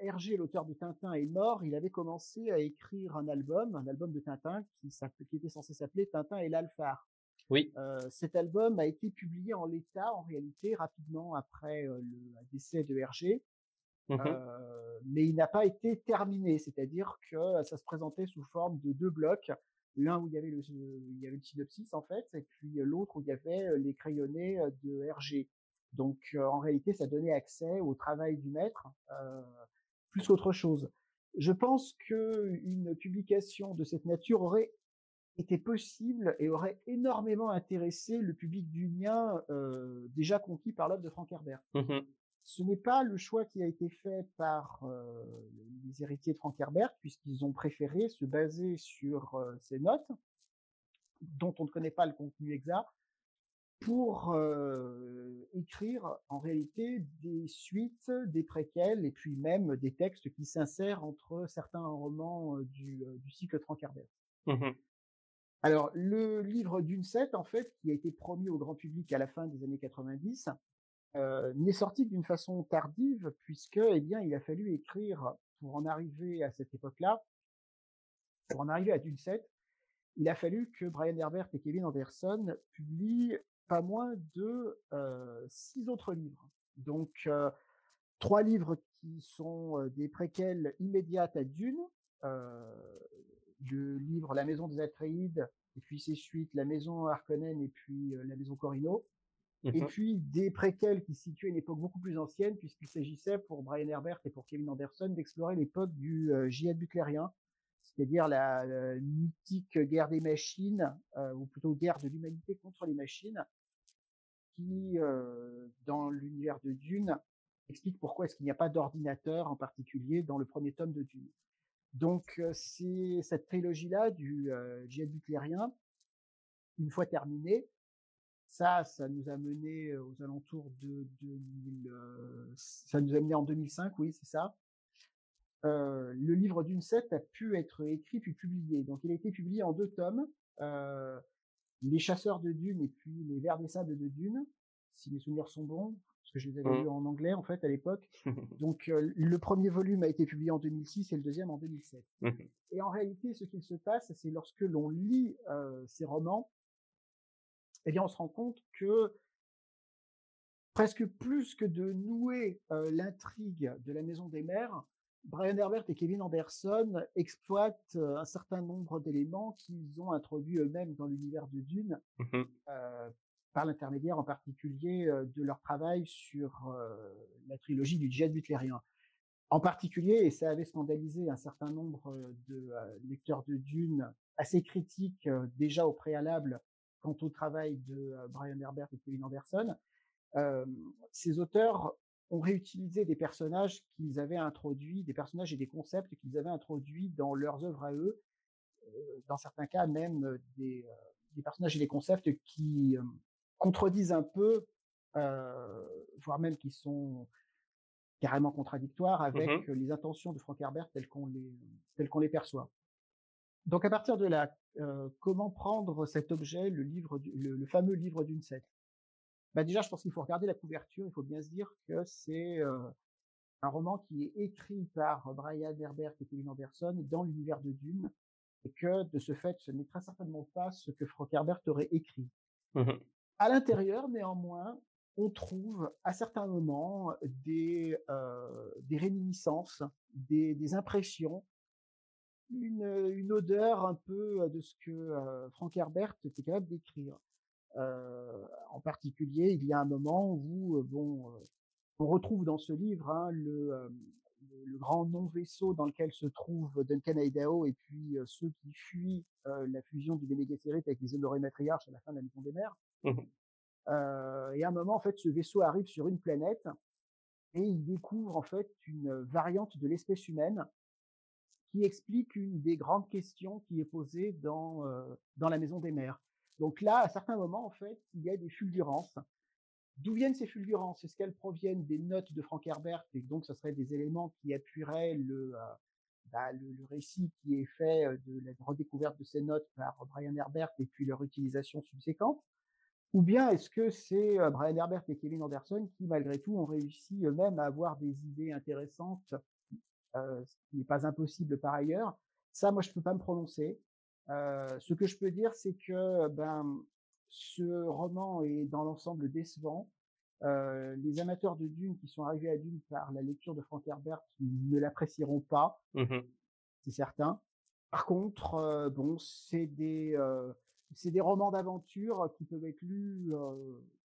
Hergé, l'auteur de Tintin, est mort, il avait commencé à écrire un album, un album de Tintin qui, qui était censé s'appeler Tintin et l'Alphare. Oui. cet album a été publié en l'état, en réalité, rapidement après le décès de Hergé. Mmh mais il n'a pas été terminé, c'est-à-dire que ça se présentait sous forme de deux blocs l'un où il y avait le, il y avait le synopsis en fait, et puis l'autre où il y avait les crayonnés de Hergé. Donc en réalité, ça donnait accès au travail du maître euh, plus qu'autre chose. Je pense que une publication de cette nature aurait été possible et aurait énormément intéressé le public dunien euh, déjà conquis par l'œuvre de Frank Herbert. Mmh Ce n'est pas le choix qui a été fait par euh, les héritiers de Frank Herbert, puisqu'ils ont préféré se baser sur euh, ces notes, dont on ne connaît pas le contenu exact, pour écrire en réalité des suites, des préquels et puis même des textes qui s'insèrent entre certains romans du, cycle Tranquerbert. Mmh Alors, le livre d'une set, en fait, qui a été promis au grand public à la fin des années 90, n'est sorti d'une façon tardive puisque, eh bien, il a fallu écrire pour en arriver à cette époque-là, pour en arriver à Dune 7, il a fallu que Brian Herbert et Kevin Anderson publient pas moins de six autres livres. Donc, trois livres qui sont des préquels immédiates à Dune, le livre La Maison des Atreides, et puis ses suites La Maison Harkonnen et puis La Maison Corino, et mmh puis des préquels qui situent une époque beaucoup plus ancienne, puisqu'il s'agissait pour Brian Herbert et pour Kevin Anderson d'explorer l'époque du djihad butlérien, c'est-à-dire la, mythique guerre des machines, ou plutôt guerre de l'humanité contre les machines, qui, dans l'univers de Dune, explique pourquoi est-ce qu'il n'y a pas d'ordinateur en particulier dans le premier tome de Dune. Donc c'est cette trilogie-là du djihad butlérien, une fois terminée, ça, ça nous a mené aux alentours de 2000, ça nous a mené en 2005, oui, c'est ça. le livre d'une 7 a pu être écrit puis publié. Donc il a été publié en deux tomes. Les chasseurs de dunes et puis les vers des sables de dunes, si mes souvenirs sont bons, parce que je les avais mmh. lus en anglais en fait à l'époque. Donc le premier volume a été publié en 2006 et le deuxième en 2007. Mmh. Et en réalité, ce qu'il se passe, c'est lorsque l'on lit ces romans, eh bien on se rend compte que presque plus que de nouer l'intrigue de la Maison des Mers, Brian Herbert et Kevin Anderson exploitent un certain nombre d'éléments qu'ils ont introduits eux-mêmes dans l'univers de Dune, mmh par l'intermédiaire en particulier de leur travail sur la trilogie du djihad butlérien. En particulier, et ça avait scandalisé un certain nombre de lecteurs de Dune assez critiques déjà au préalable quant au travail de Brian Herbert et Kevin Anderson, ces auteurs ont réutilisé des personnages qu'ils avaient introduits, des personnages et des concepts qu'ils avaient introduits dans leurs œuvres à eux, dans certains cas même des, personnages et des concepts qui contredisent un peu, voire même qui sont carrément contradictoires mmh avec les intentions de Frank Herbert telles qu'on les, telles qu'on les perçoit. Donc à partir de là, comment prendre cet objet, le livre, le, fameux livre d'une secte? Bah déjà, je pense qu'il faut regarder la couverture. Il faut bien se dire que c'est un roman qui est écrit par Brian Herbert et Kevin Anderson dans l'univers de Dune, et que de ce fait, ce n'est très certainement pas ce que Frank Herbert aurait écrit. Mmh à l'intérieur, néanmoins, on trouve à certains moments des, des réminiscences, des, des impressions, une, une, odeur un peu de ce que Frank Herbert était capable d'écrire. en particulier, il y a un moment où bon, on retrouve dans ce livre hein, le, le, grand non-vaisseau dans lequel se trouve Duncan Idaho et puis ceux qui fuient la fusion du Bene Gesserit avec les Honoré Matriarches à la fin de la Maison des Mers. Mmh et à un moment, en fait, ce vaisseau arrive sur une planète et il découvre en fait une variante de l'espèce humaine qui explique une des grandes questions qui est posée dans, dans la Maison des Mers. Donc là, à certains moments, en fait, il y a des fulgurances. D'où viennent ces fulgurances? Est-ce qu'elles proviennent des notes de Frank Herbert? Et donc ce serait des éléments qui appuieraient le, euh, bah, le, récit qui est fait euh, de la redécouverte de ces notes par Brian Herbert et puis leur utilisation subséquente? Ou bien est-ce que c'est euh, Brian Herbert et Kevin Anderson qui malgré tout ont réussi eux-mêmes à avoir des idées intéressantes, ce qui n'est pas impossible par ailleurs Ça, moi, je peux pas me prononcer. ce que je peux dire, c'est que ben ce roman est dans l'ensemble décevant. Euh, les amateurs de Dune qui sont arrivés à Dune par la lecture de Frank Herbert ne l'apprécieront pas, mmh c'est certain. Par contre, euh, bon, c'est des euh, c'est des romans d'aventure qui peuvent être lus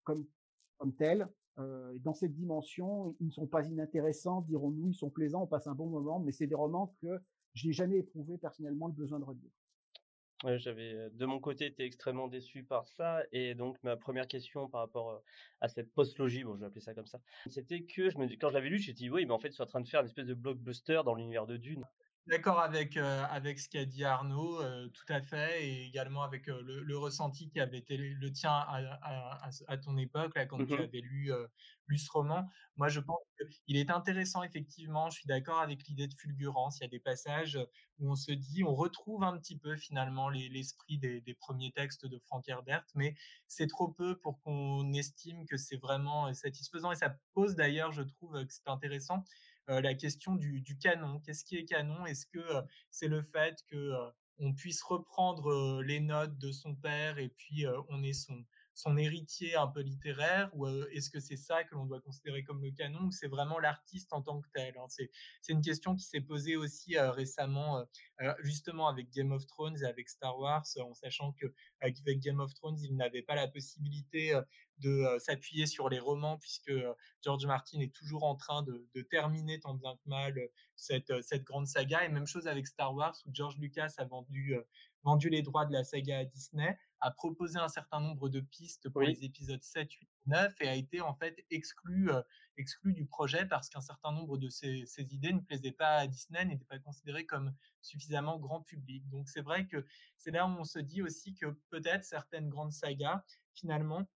comme comme tels. Dans cette dimension, ils ne sont pas inintéressants, dirons-nous, ils sont plaisants, on passe un bon moment, mais c'est des romans que je n'ai jamais éprouvé personnellement le besoin de relire. J'avais de mon côté été extrêmement déçu par ça et donc ma première question par rapport à cette post-logie, bon je vais appeler ça comme ça, c'était que quand je l'avais lu, j'ai dit oui, mais en fait ils sont en train de faire une espèce de blockbuster dans l'univers de Dune. D'accord avec, avec ce qu'a dit Arnaud, tout à fait, et également avec le, ressenti qui avait été le tien à, à, ton époque, là, quand mmh tu avais lu, lu ce roman. Moi, je pense qu'il est intéressant, effectivement, je suis d'accord avec l'idée de fulgurance. Il y a des passages où on se dit, on retrouve un petit peu finalement l'esprit des, des, premiers textes de Frank Herbert, mais c'est trop peu pour qu'on estime que c'est vraiment satisfaisant. Et ça pose d'ailleurs, je trouve que c'est intéressant, la question du, canon. Qu'est-ce qui est canon? Est-ce que euh, c'est le fait que euh, on puisse reprendre les notes de son père et puis on est son, son héritier un peu littéraire ou est-ce que c'est ça que l'on doit considérer comme le canon ou c'est vraiment l'artiste en tant que tel hein? C'est une question qui s'est posée aussi récemment, justement avec Game of Thrones et avec Star Wars, en sachant que avec Game of Thrones, il n'avait pas la possibilité de s'appuyer sur les romans puisque George Martin est toujours en train de, terminer tant bien que mal cette, grande saga. Et même chose avec Star Wars où George Lucas a vendu les droits de la saga à Disney, a proposé un certain nombre de pistes pour les épisodes 7, 8, 9 et a été en fait exclu, exclu du projet parce qu'un certain nombre de ces, idées ne plaisaient pas à Disney, n'étaient pas considérées comme suffisamment grand public. Donc c'est vrai que c'est là où on se dit aussi que peut-être certaines grandes sagas, finalement,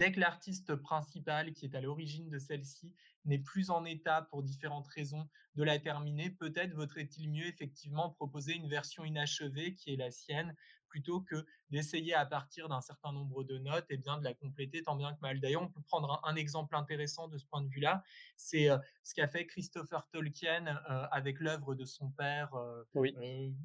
Dès que l'artiste principal qui est à l'origine de celle-ci n'est plus en état pour différentes raisons de la terminer, peut-être vaudrait-il mieux effectivement proposer une version inachevée qui est la sienne plutôt que d'essayer à partir d'un certain nombre de notes et bien de la compléter tant bien que mal. D'ailleurs, on peut prendre un, exemple intéressant de ce point de vue-là, c'est euh, ce qu'a fait Christopher Tolkien euh, avec l'œuvre de son père. Euh, oui.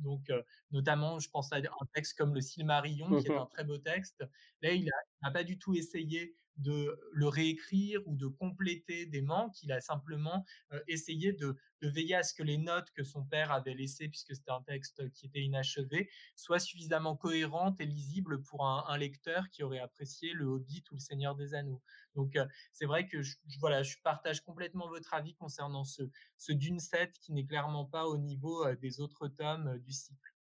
donc, notamment, je pense à un texte comme le Silmarillion, qui est mmh un très beau texte. Là, il n'a pas du tout essayé de le réécrire ou de compléter des manques. Il a simplement essayé de, veiller à ce que les notes que son père avait laissées, puisque c'était un texte qui était inachevé, soient suffisamment cohérentes et lisibles pour un, lecteur qui aurait apprécié le Hobbit ou le Seigneur des Anneaux. Donc c'est vrai que je, voilà, je partage complètement votre avis concernant ce, ce Dune 7 qui n'est clairement pas au niveau des autres tomes du cycle.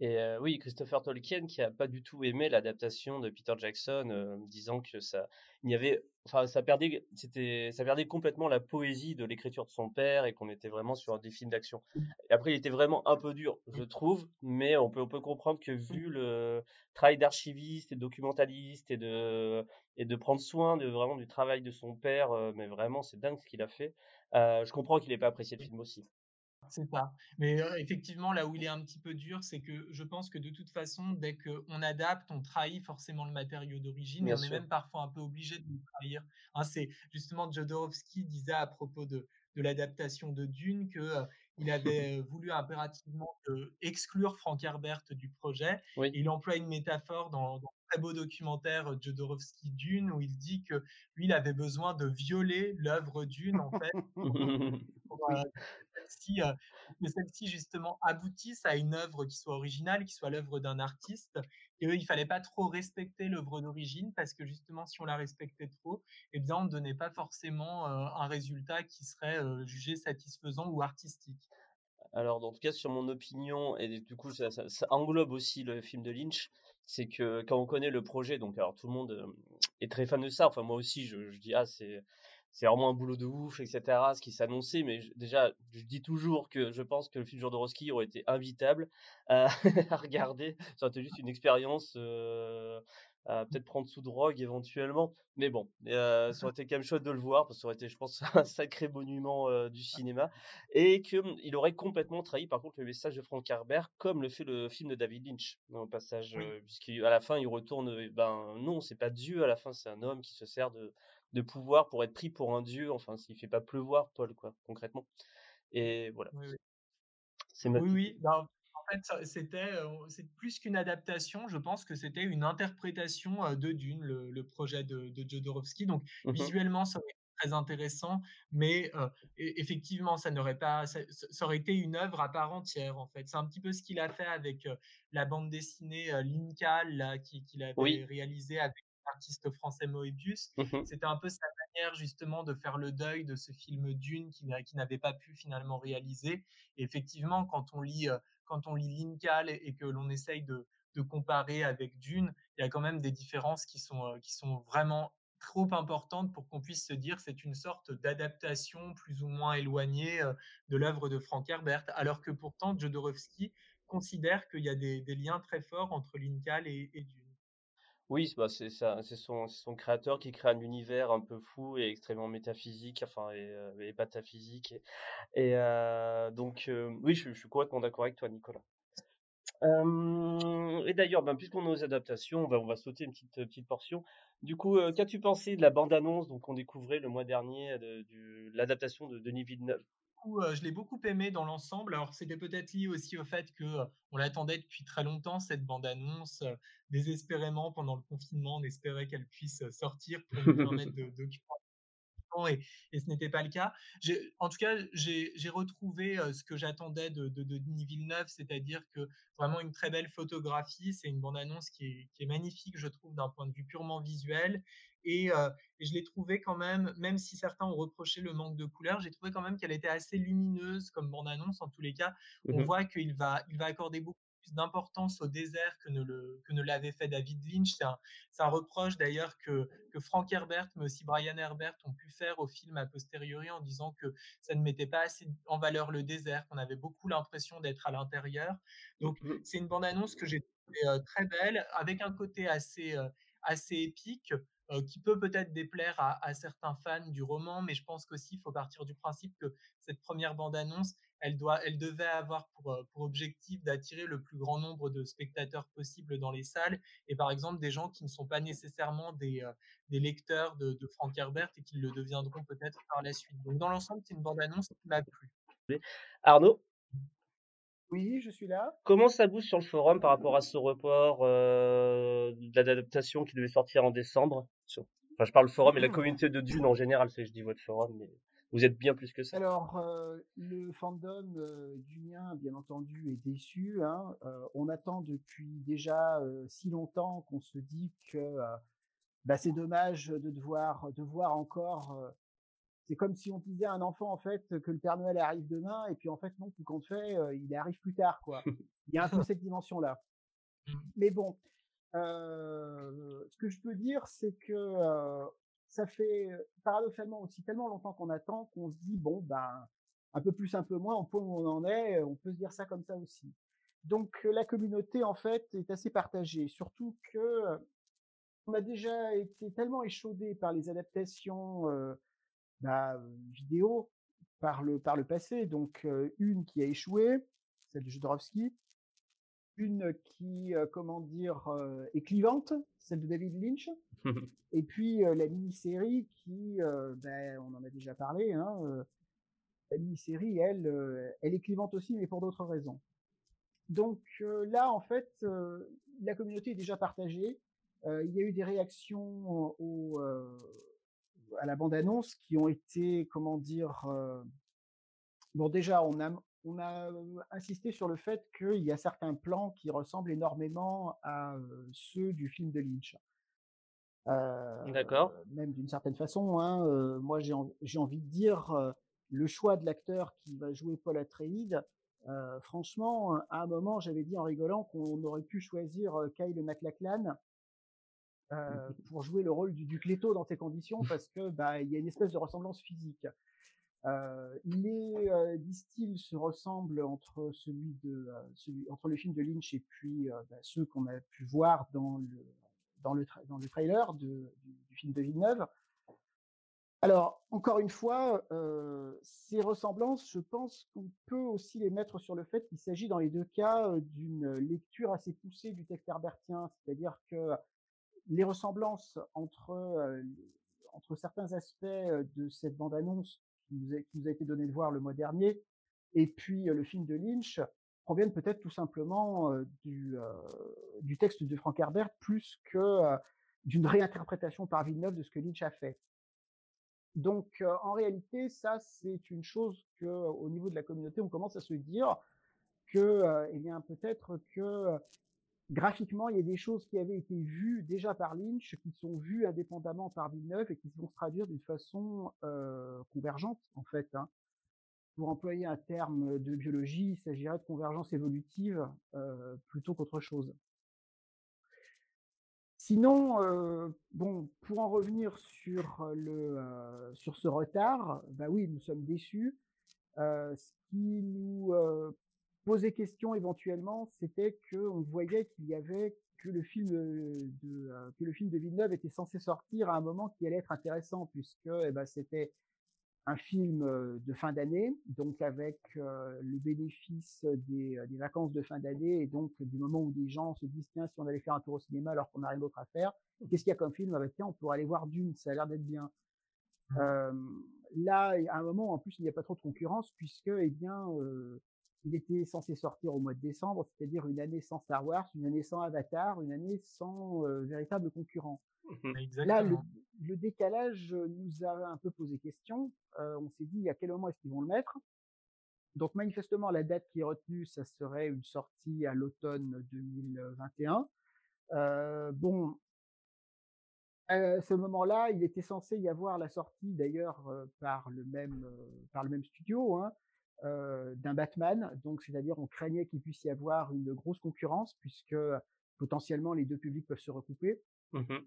Et oui, Christopher Tolkien qui a pas du tout aimé l'adaptation de Peter Jackson, disant que ça, il y avait, enfin, ça perdait, c'était, ça perdait complètement la poésie de l'écriture de son père et qu'on était vraiment sur des films d'action. Après, il était vraiment un peu dur, je trouve, mais on peut, on peut comprendre que vu le travail d'archiviste et de documentaliste et de, et de prendre soin de vraiment du travail de son père, mais vraiment, c'est dingue ce qu'il a fait. je comprends qu'il n'ait pas apprécié le film aussi. C'est ça. Mais effectivement, là où il est un petit peu dur, c'est que je pense que de toute façon, dès qu'on adapte, on trahit forcément le matériau d'origine et on est même parfois un peu obligé de le trahir. Hein, c'est justement Jodorowsky disait à propos de, de l'adaptation de Dune que il avait voulu impérativement exclure Frank Herbert du projet. Il emploie une métaphore dans, dans un très beau documentaire Jodorowsky Dune où il dit que lui, il avait besoin de violer l'œuvre Dune en fait pour, que celle-ci justement aboutisse à une œuvre qui soit originale, qui soit l'œuvre d'un artiste. Et eux, il fallait pas trop respecter l'œuvre d'origine parce que justement, si on la respectait trop, eh bien, on ne donnait pas forcément un résultat qui serait jugé satisfaisant ou artistique. Alors, en tout cas, sur mon opinion, et du coup, ça, englobe aussi le film de Lynch, c'est que quand on connaît le projet, donc alors tout le monde est très fan de ça. Enfin, moi aussi, je dis ah c'est c'est vraiment un boulot de ouf, etc. Ce qui s'annonçait, mais déjà, je dis toujours que je pense que le film Jodorowsky aurait été invitable à, regarder. Ça aurait été juste une expérience, euh, à peut-être prendre sous drogue éventuellement. Mais bon, euh, ça aurait été quand même chouette de le voir, parce que ça aurait été, je pense, un sacré monument euh, du cinéma. Et qu'il aurait complètement trahi, par contre, le message de Frank Herbert, comme le fait le film de David Lynch, au passage, puisqu'à la fin, il retourne, ben non, c'est pas Dieu, à la fin, c'est un homme qui se sert de de pouvoir pour être pris pour un dieu, enfin s'il fait pas pleuvoir, Paul, quoi, concrètement. Et voilà. Oui, oui. C'est oui, oui. Bah, en fait, c'était c'est plus qu'une adaptation. Je pense que c'était une interprétation de Dune, le, projet de, de Jodorowsky. Donc mmh visuellement, ça aurait été très intéressant, mais effectivement, ça n'aurait pas, ça, aurait été une œuvre à part entière. En fait, c'est un petit peu ce qu'il a fait avec la bande dessinée Linkal, là, qu'il avait réalisé réalisée avec artiste français Moebius. Mmh C'était un peu sa manière justement de faire le deuil de ce film Dune qui, n'avait pas pu finalement réaliser. Et effectivement, quand on lit, euh, quand on lit Linkal et, que l'on essaye de, comparer avec Dune, il y a quand même des différences qui sont, euh, qui sont vraiment trop importantes pour qu'on puisse se dire c'est une sorte d'adaptation plus ou moins éloignée euh, de l'œuvre de Frank Herbert, alors que pourtant Jodorowsky considère qu'il y a des, liens très forts entre Linkal et Dune. Oui, bah c'est son, créateur qui crée un univers un peu fou et extrêmement métaphysique, enfin et, euh, pataphysique. Et, euh, donc euh, oui, je, suis complètement d'accord avec toi, Nicolas. et d'ailleurs, ben, puisqu'on est aux adaptations, on va, on sauter une petite, petite portion. Du coup, qu'as-tu pensé de la bande-annonce donc qu'on découvrait le mois dernier de, l'adaptation de Denis Villeneuve? Je l'ai beaucoup aimé dans l'ensemble. Alors, c'était peut-être lié aussi au fait que on l'attendait depuis très longtemps, cette bande-annonce. désespérément, pendant le confinement, on espérait qu'elle puisse sortir pour nous permettre d'occuper et, et, ce n'était pas le cas. En tout cas, j'ai retrouvé ce que j'attendais de, de, de, Denis Villeneuve, c'est-à-dire que vraiment une très belle photographie. C'est une bande-annonce qui est, qui est, magnifique, je trouve, d'un point de vue purement visuel. Et, je l'ai trouvé quand même, même si certains ont reproché le manque de couleurs, j'ai trouvé quand même qu'elle était assez lumineuse comme bande-annonce. En tous les cas, on mmh voit qu'il va, il va accorder beaucoup plus d'importance au désert que ne, le, que ne l'avait fait David Lynch. C'est un, un, reproche d'ailleurs que, que Frank Herbert, mais aussi Brian Herbert ont pu faire au film a posteriori en disant que ça ne mettait pas assez en valeur le désert, qu'on avait beaucoup l'impression d'être à l'intérieur. Donc mmh c'est une bande-annonce que j'ai trouvée très belle, avec un côté assez, assez épique. Euh, qui peut peut-être déplaire à, certains fans du roman, mais je pense qu'aussi il faut partir du principe que cette première bande-annonce, elle, elle devait avoir pour, euh, pour objectif d'attirer le plus grand nombre de spectateurs possible dans les salles, et par exemple des gens qui ne sont pas nécessairement des, euh, des lecteurs de, de, Frank Herbert et qui le deviendront peut-être par la suite. Donc dans l'ensemble, c'est une bande-annonce qui m'a plu. Arnaud? Oui, je suis là. Comment ça bouge sur le forum par rapport à ce report euh, d'adaptation qui devait sortir en décembre? Enfin, je parle forum et la communauté de Dune en général, je dis votre forum, mais vous êtes bien plus que ça. Alors, euh, le fandom euh, dunien, bien entendu, est déçu. Hein. Euh, on attend depuis déjà si longtemps qu'on se dit que bah, c'est dommage de devoir, de voir encore c'est comme si on disait à un enfant en fait que le Père Noël arrive demain et puis en fait non tout compte fait euh, il arrive plus tard quoi. Il y a un peu cette dimension là. Mmh. Mais bon, euh, ce que je peux dire c'est que euh, ça fait paradoxalement aussi tellement longtemps qu'on attend qu'on se dit bon ben un peu plus un peu moins on peut où on en est on peut se dire ça comme ça aussi. Donc la communauté en fait est assez partagée surtout que on a déjà été tellement échaudé par les adaptations bah, vidéo par le, par le passé. Donc, une qui a échoué, celle de Jodorowsky, une qui, comment dire, est clivante, celle de David Lynch, et puis la mini-série qui, ben, on en a déjà parlé, hein, la mini-série, elle, elle est clivante aussi, mais pour d'autres raisons. Donc là, en fait, la communauté est déjà partagée. il y a eu des réactions au, à la bande-annonce qui ont été, comment dire, bon déjà, on a, on a insisté sur le fait qu'il y a certains plans qui ressemblent énormément à ceux du film de Lynch. D'accord. Même d'une certaine façon, hein, moi j'ai envie de dire le choix de l'acteur qui va jouer Paul Atreides. franchement, à un moment, j'avais dit en rigolant qu'on aurait pu choisir Kyle MacLachlan pour jouer le rôle du Duc Leto dans ces conditions, parce que bah il y a une espèce de ressemblance physique. Euh, les euh, distilles se ressemblent entre celui de celui, entre le film de Lynch et puis bah, ceux qu'on a pu voir dans le dans le dans le trailer de, du, du, film de Villeneuve. Alors encore une fois, euh, ces ressemblances, je pense qu'on peut aussi les mettre sur le fait qu'il s'agit dans les deux cas d'une lecture assez poussée du texte herbertien, c'est-à-dire que les ressemblances entre entre certains aspects de cette bande-annonce qui nous, a, été donné de voir le mois dernier, et puis le film de Lynch, proviennent peut-être tout simplement du, du texte de Frank Herbert plus que d'une réinterprétation par Villeneuve de ce que Lynch a fait. Donc, en réalité, ça, c'est une chose que, au niveau de la communauté, on commence à se dire que, eh bien, peut-être que graphiquement, il y a des choses qui avaient été vues déjà par Lynch, qui sont vues indépendamment par Villeneuve et qui vont se traduire d'une façon euh, convergente, en fait. Hein. Pour employer un terme de biologie, il s'agirait de convergence évolutive euh, plutôt qu'autre chose. Sinon, euh, bon, pour en revenir sur le sur ce retard, bah oui, nous sommes déçus. Ce qui nous poser question éventuellement, c'était qu'on voyait qu'il y avait que le film de euh, que le film de Villeneuve était censé sortir à un moment qui allait être intéressant puisque eh ben, c'était un film euh, de fin d'année, donc avec euh, le bénéfice des, des, vacances de fin d'année et donc du moment où les gens se disent tiens si on allait faire un tour au cinéma alors qu'on n'a rien d'autre à faire, qu'est-ce qu'il y a comme film? Ah, bah, Tiens on pourrait aller voir Dune, ça a l'air d'être bien. Mmh. Euh, là à un moment en plus il n'y a pas trop de concurrence puisque eh bien il était censé sortir au mois de décembre, c'est-à-dire une année sans Star Wars, une année sans Avatar, une année sans euh, véritable concurrent. Mmh Là, le, le, décalage nous a un peu posé question. Euh, on s'est dit à quel moment est-ce qu'ils vont le mettre? Donc manifestement, la date qui est retenue, ça serait une sortie à l'automne 2021. Euh, bon, à ce moment-là, il était censé y avoir la sortie d'ailleurs euh, par le même euh, par le même studio, hein, euh, d'un Batman. Donc, c'est-à-dire, on craignait qu'il puisse y avoir une grosse concurrence puisque potentiellement les deux publics peuvent se recouper. Mmh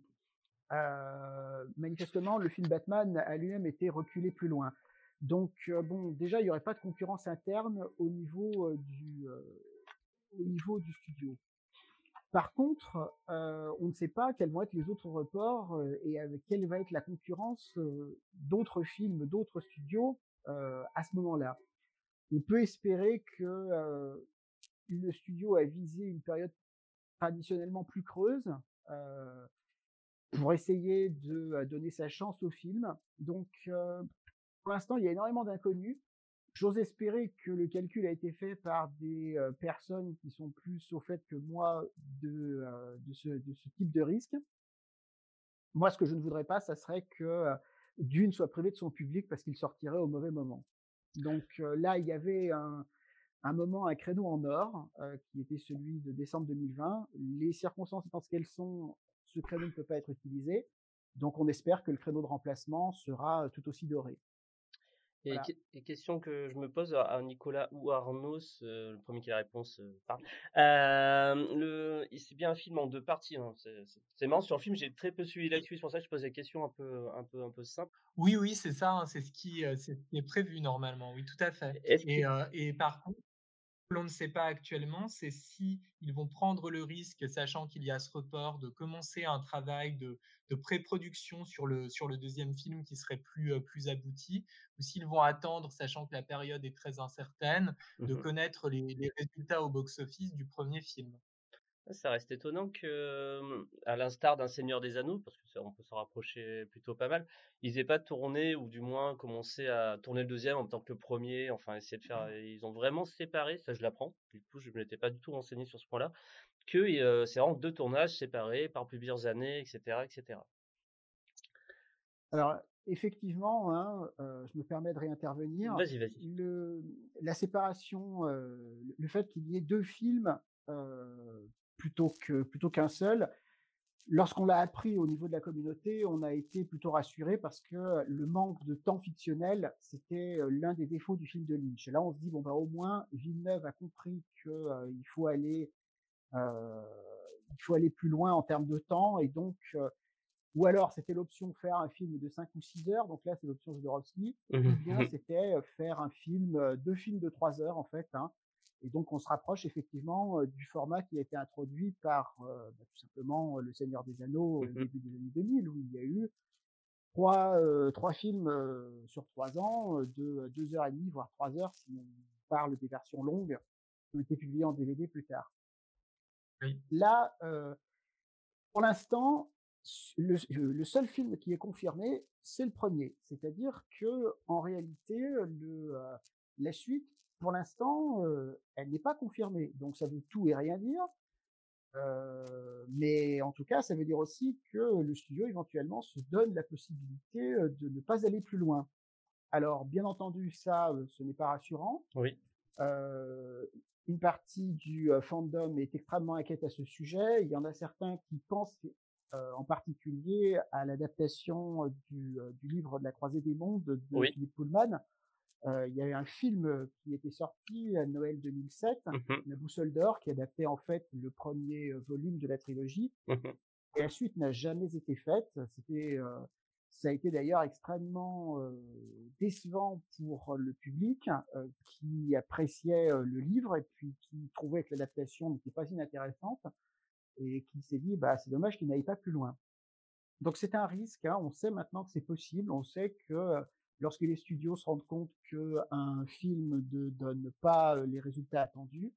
euh, manifestement, le film Batman a lui-même été reculé plus loin. Donc, euh, bon, déjà, il n'y aurait pas de concurrence interne au niveau du au niveau du studio. Par contre, on ne sait pas quels vont être les autres reports et avec quelle va être la concurrence d'autres films, d'autres studios à ce moment-là on peut espérer que le studio a visé une période traditionnellement plus creuse pour essayer de donner sa chance au film. Donc, pour l'instant, il y a énormément d'inconnus. J'ose espérer que le calcul a été fait par des personnes qui sont plus au fait que moi de, de, ce, de ce type de risque. Moi, ce que je ne voudrais pas, ça serait que Dune soit privé de son public parce qu'il sortirait au mauvais moment. Donc là, il y avait un, moment, un créneau en or, qui était celui de décembre 2020. Les circonstances étant ce qu'elles sont, ce créneau ne peut pas être utilisé. Donc on espère que le créneau de remplacement sera tout aussi doré. Et, voilà. et, question que je me pose à Nicolas ou à Arnaud, euh, le premier qui a la réponse euh, parle. Euh, c'est bien un film en deux parties. Hein. C'est marrant sur le film, j'ai très peu suivi là-dessus, c'est pour ça que je pose des questions un peu, un peu, un peu simples. Oui, oui, c'est ça, hein, c'est ce qui, c'est ce qui est prévu normalement. Oui, tout à fait. Et, que... et par contre, l'on ne sait pas actuellement, c'est si ils vont prendre le risque, sachant qu'il y a ce report, de commencer un travail de, de pré-production sur le, sur le deuxième film qui serait plus, euh, plus abouti, ou s'ils vont attendre, sachant que la période est très incertaine, de mmh connaître les, les résultats au box-office du premier film. Ça reste étonnant que, à l'instar d'un Seigneur des Anneaux, parce que ça, on peut s'en rapprocher plutôt pas mal, ils aient pas tourné ou du moins commencé à tourner le deuxième en même temps que le premier, enfin essayer de faire, Mmh. ils ont vraiment séparé, ça je l'apprends. Du coup, je m'étais pas du tout renseigné sur ce point-là, que, c'est vraiment 2 tournages séparés par plusieurs années, et cetera, et cetera. Alors effectivement, hein, je me permets de réintervenir. Vas-y, vas-y. Le la séparation, le fait qu'il y ait 2 films, plutôt que plutôt qu'un seul, lorsqu'on l'a appris au niveau de la communauté, on a été plutôt rassurés parce que le manque de temps fictionnel, c'était, heu, l'un des défauts du film de Lynch. Et là, on se dit: «Bon, bah, au moins Villeneuve a compris que, heu, il faut aller, heu, il faut aller plus loin en termes de temps» et donc heu ou alors c'était l'option faire un film de 5 ou 6 heures, donc là c'est l'option Jodorowsky, ou bien c'était, heu, faire un film, heu, 2 films de 3 heures en fait, hein. Et donc on se rapproche effectivement, du format qui a été introduit par, bah, tout simplement, Le Seigneur des Anneaux au début des années 2000 où il y a eu 3, heu, 3 films, sur 3 ans, de 2 heures et demie, voire 3 heures si on parle des versions longues, qui ont été publiées en DVD plus tard. Oui. Là, pour l'instant, le seul film qui est confirmé, c'est le 1er. C'est-à-dire qu'en réalité, heu, le, heu, la suite, pour l'instant, heu, elle n'est pas confirmée. Donc ça veut tout et rien dire. Heu, mais en tout cas, ça veut dire aussi que le studio éventuellement se donne la possibilité, heu, de ne pas aller plus loin. Alors bien entendu ça, ce n'est pas rassurant. Oui. Une partie du, fandom est extrêmement inquiète à ce sujet. Il y en a certains qui pensent, en particulier à l'adaptation, du, livre de la Croisée des mondes de Oui. Philippe Pullman. Il y a eu un film, qui était sorti à Noël 2007, Mmh mh. La Boussole d'or, qui adaptait en fait le 1er, heu, volume de la trilogie Mmh et la suite n'a jamais été faite. C'était, ça a été d'ailleurs extrêmement, décevant pour le public, qui appréciait, le livre et puis qui trouvait que l'adaptation n'était pas inintéressante et qui s'est dit: «Bah, c'est dommage qu'il n'aille pas plus loin». Donc c'est un risque, hein, on sait maintenant que c'est possible, on sait que, lorsque les studios se rendent compte qu'un film ne donne pas, heu, les résultats attendus,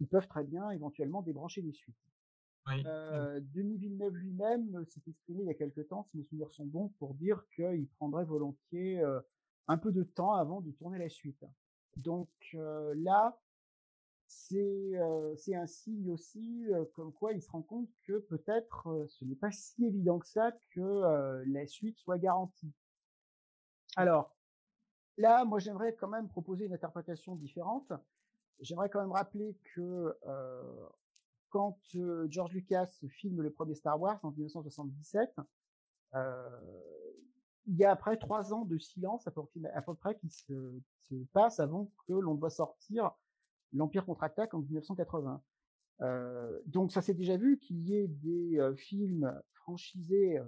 ils peuvent très bien éventuellement débrancher les suites. Oui. Heu, Denis Villeneuve lui-même s'est exprimé il y a quelque temps, si mes souvenirs sont bons, pour dire qu'il prendrait volontiers, heu, un peu de temps avant de tourner la suite. Donc là, c'est, un signe aussi, comme quoi il se rend compte que peut-être, ce n'est pas si évident que ça que, la suite soit garantie. Alors, là, moi j'aimerais quand même proposer une interprétation différente. J'aimerais quand même rappeler que, quand, George Lucas filme le 1er Star Wars en 1977, heu, il y a après 3 ans de silence à peu près qui se qui se passent avant que l'on voit sortir L'Empire contre-attaque en 1980. Heu, donc ça s'est déjà vu qu'il y ait des, films franchisés,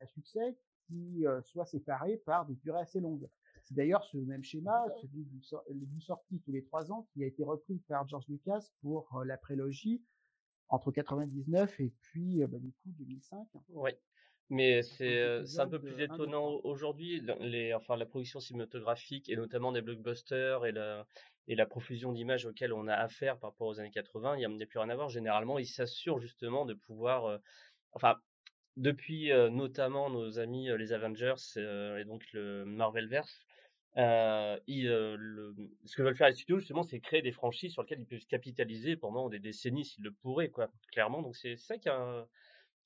à succès qui, heu, soient séparés par des durées assez longues. C'est d'ailleurs ce même schéma, celui d'une sor d'une sortie tous les 3 ans qui a été repris par George Lucas pour, heu, la prélogie entre 99 et puis, heu, bah, du coup 2005. Oui, mais c'est, un peu plus heu, 1, 2, étonnant 3. au aujourd'hui, les enfin la production cinématographique et notamment des blockbusters et la et la profusion d'images auxquelles on a affaire par rapport aux années 80, il y a plus rien à voir. Généralement, ils s'assurent justement de pouvoir, enfin depuis, heu, notamment nos amis, les Avengers, et donc le Marvelverse, heu, ils, le ce que veulent faire les studios justement, c'est créer des franchises sur lesquelles ils peuvent capitaliser pendant des décennies s'ils le pourraient quoi, clairement. Donc c'est ça qui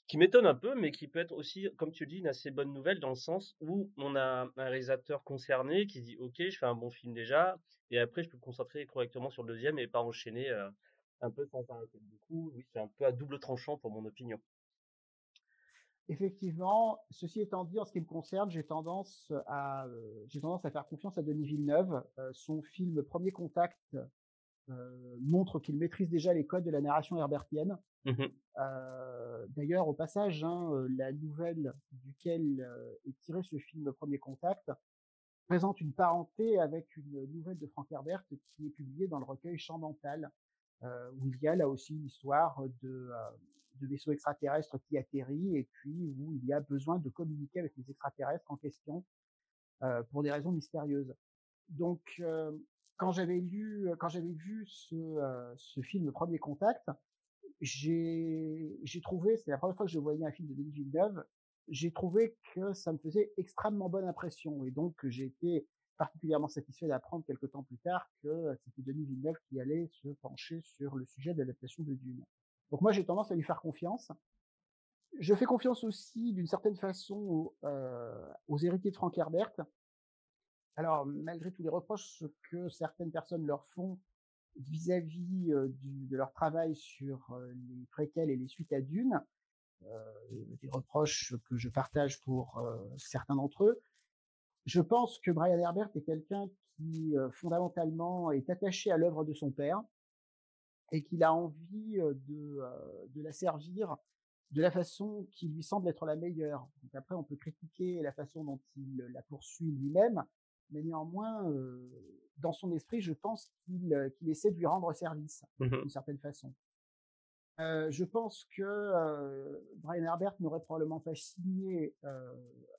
qui m'étonne un peu, mais qui peut être aussi, comme tu le dis, une assez bonne nouvelle dans le sens où on a un réalisateur concerné qui dit: «OK, je fais un bon film déjà et après je peux me concentrer correctement sur le 2e et pas enchaîner, heu, un peu sans arrêter». Du coup, oui, c'est un peu à double tranchant pour mon opinion. Effectivement, ceci étant dit, en ce qui me concerne, j'ai tendance à, heu, j'ai tendance à faire confiance à Denis Villeneuve. Heu, son film Premier contact, heu, montre qu'il maîtrise déjà les codes de la narration herbertienne. Mmh d'ailleurs, au passage, hein, la nouvelle duquel, est tiré ce film Premier contact, présente une parenté avec une nouvelle de Frank Herbert qui est publiée dans le recueil Champ mental, où il y a là aussi l'histoire de, heu, de vaisseaux extraterrestres qui atterrit et puis où il y a besoin de communiquer avec les extraterrestres en question, heu, pour des raisons mystérieuses. Donc, heu, quand j'avais lu, quand j'avais vu ce, ce film Premier contact, j'ai trouvé, c'est la première fois que je voyais un film de Denis Villeneuve, j'ai trouvé que ça me faisait extrêmement bonne impression et donc j'ai été particulièrement satisfait d'apprendre quelques temps plus tard que c'était Denis Villeneuve qui allait se pencher sur le sujet de l'adaptation de Dune. Donc moi j'ai tendance à lui faire confiance. Je fais confiance aussi d'une certaine façon aux, euh, héritiers de Frank Herbert. Alors malgré tous les reproches que certaines personnes leur font vis-à-vis euh, de leur travail sur euh, les préquels et les suites à Dune, des reproches que je partage pour certains d'entre eux. Je pense que Brian Herbert est quelqu'un qui fondamentalement est attaché à l'œuvre de son père et qu'il a envie de, de la servir de la façon qui lui semble être la meilleure. Donc après, on peut critiquer la façon dont il la poursuit lui-même, mais néanmoins, dans son esprit, je pense qu'il qu'il essaie de lui rendre service mmh d'une certaine façon. Euh, je pense que euh, Brian Herbert n'aurait probablement pas signé un,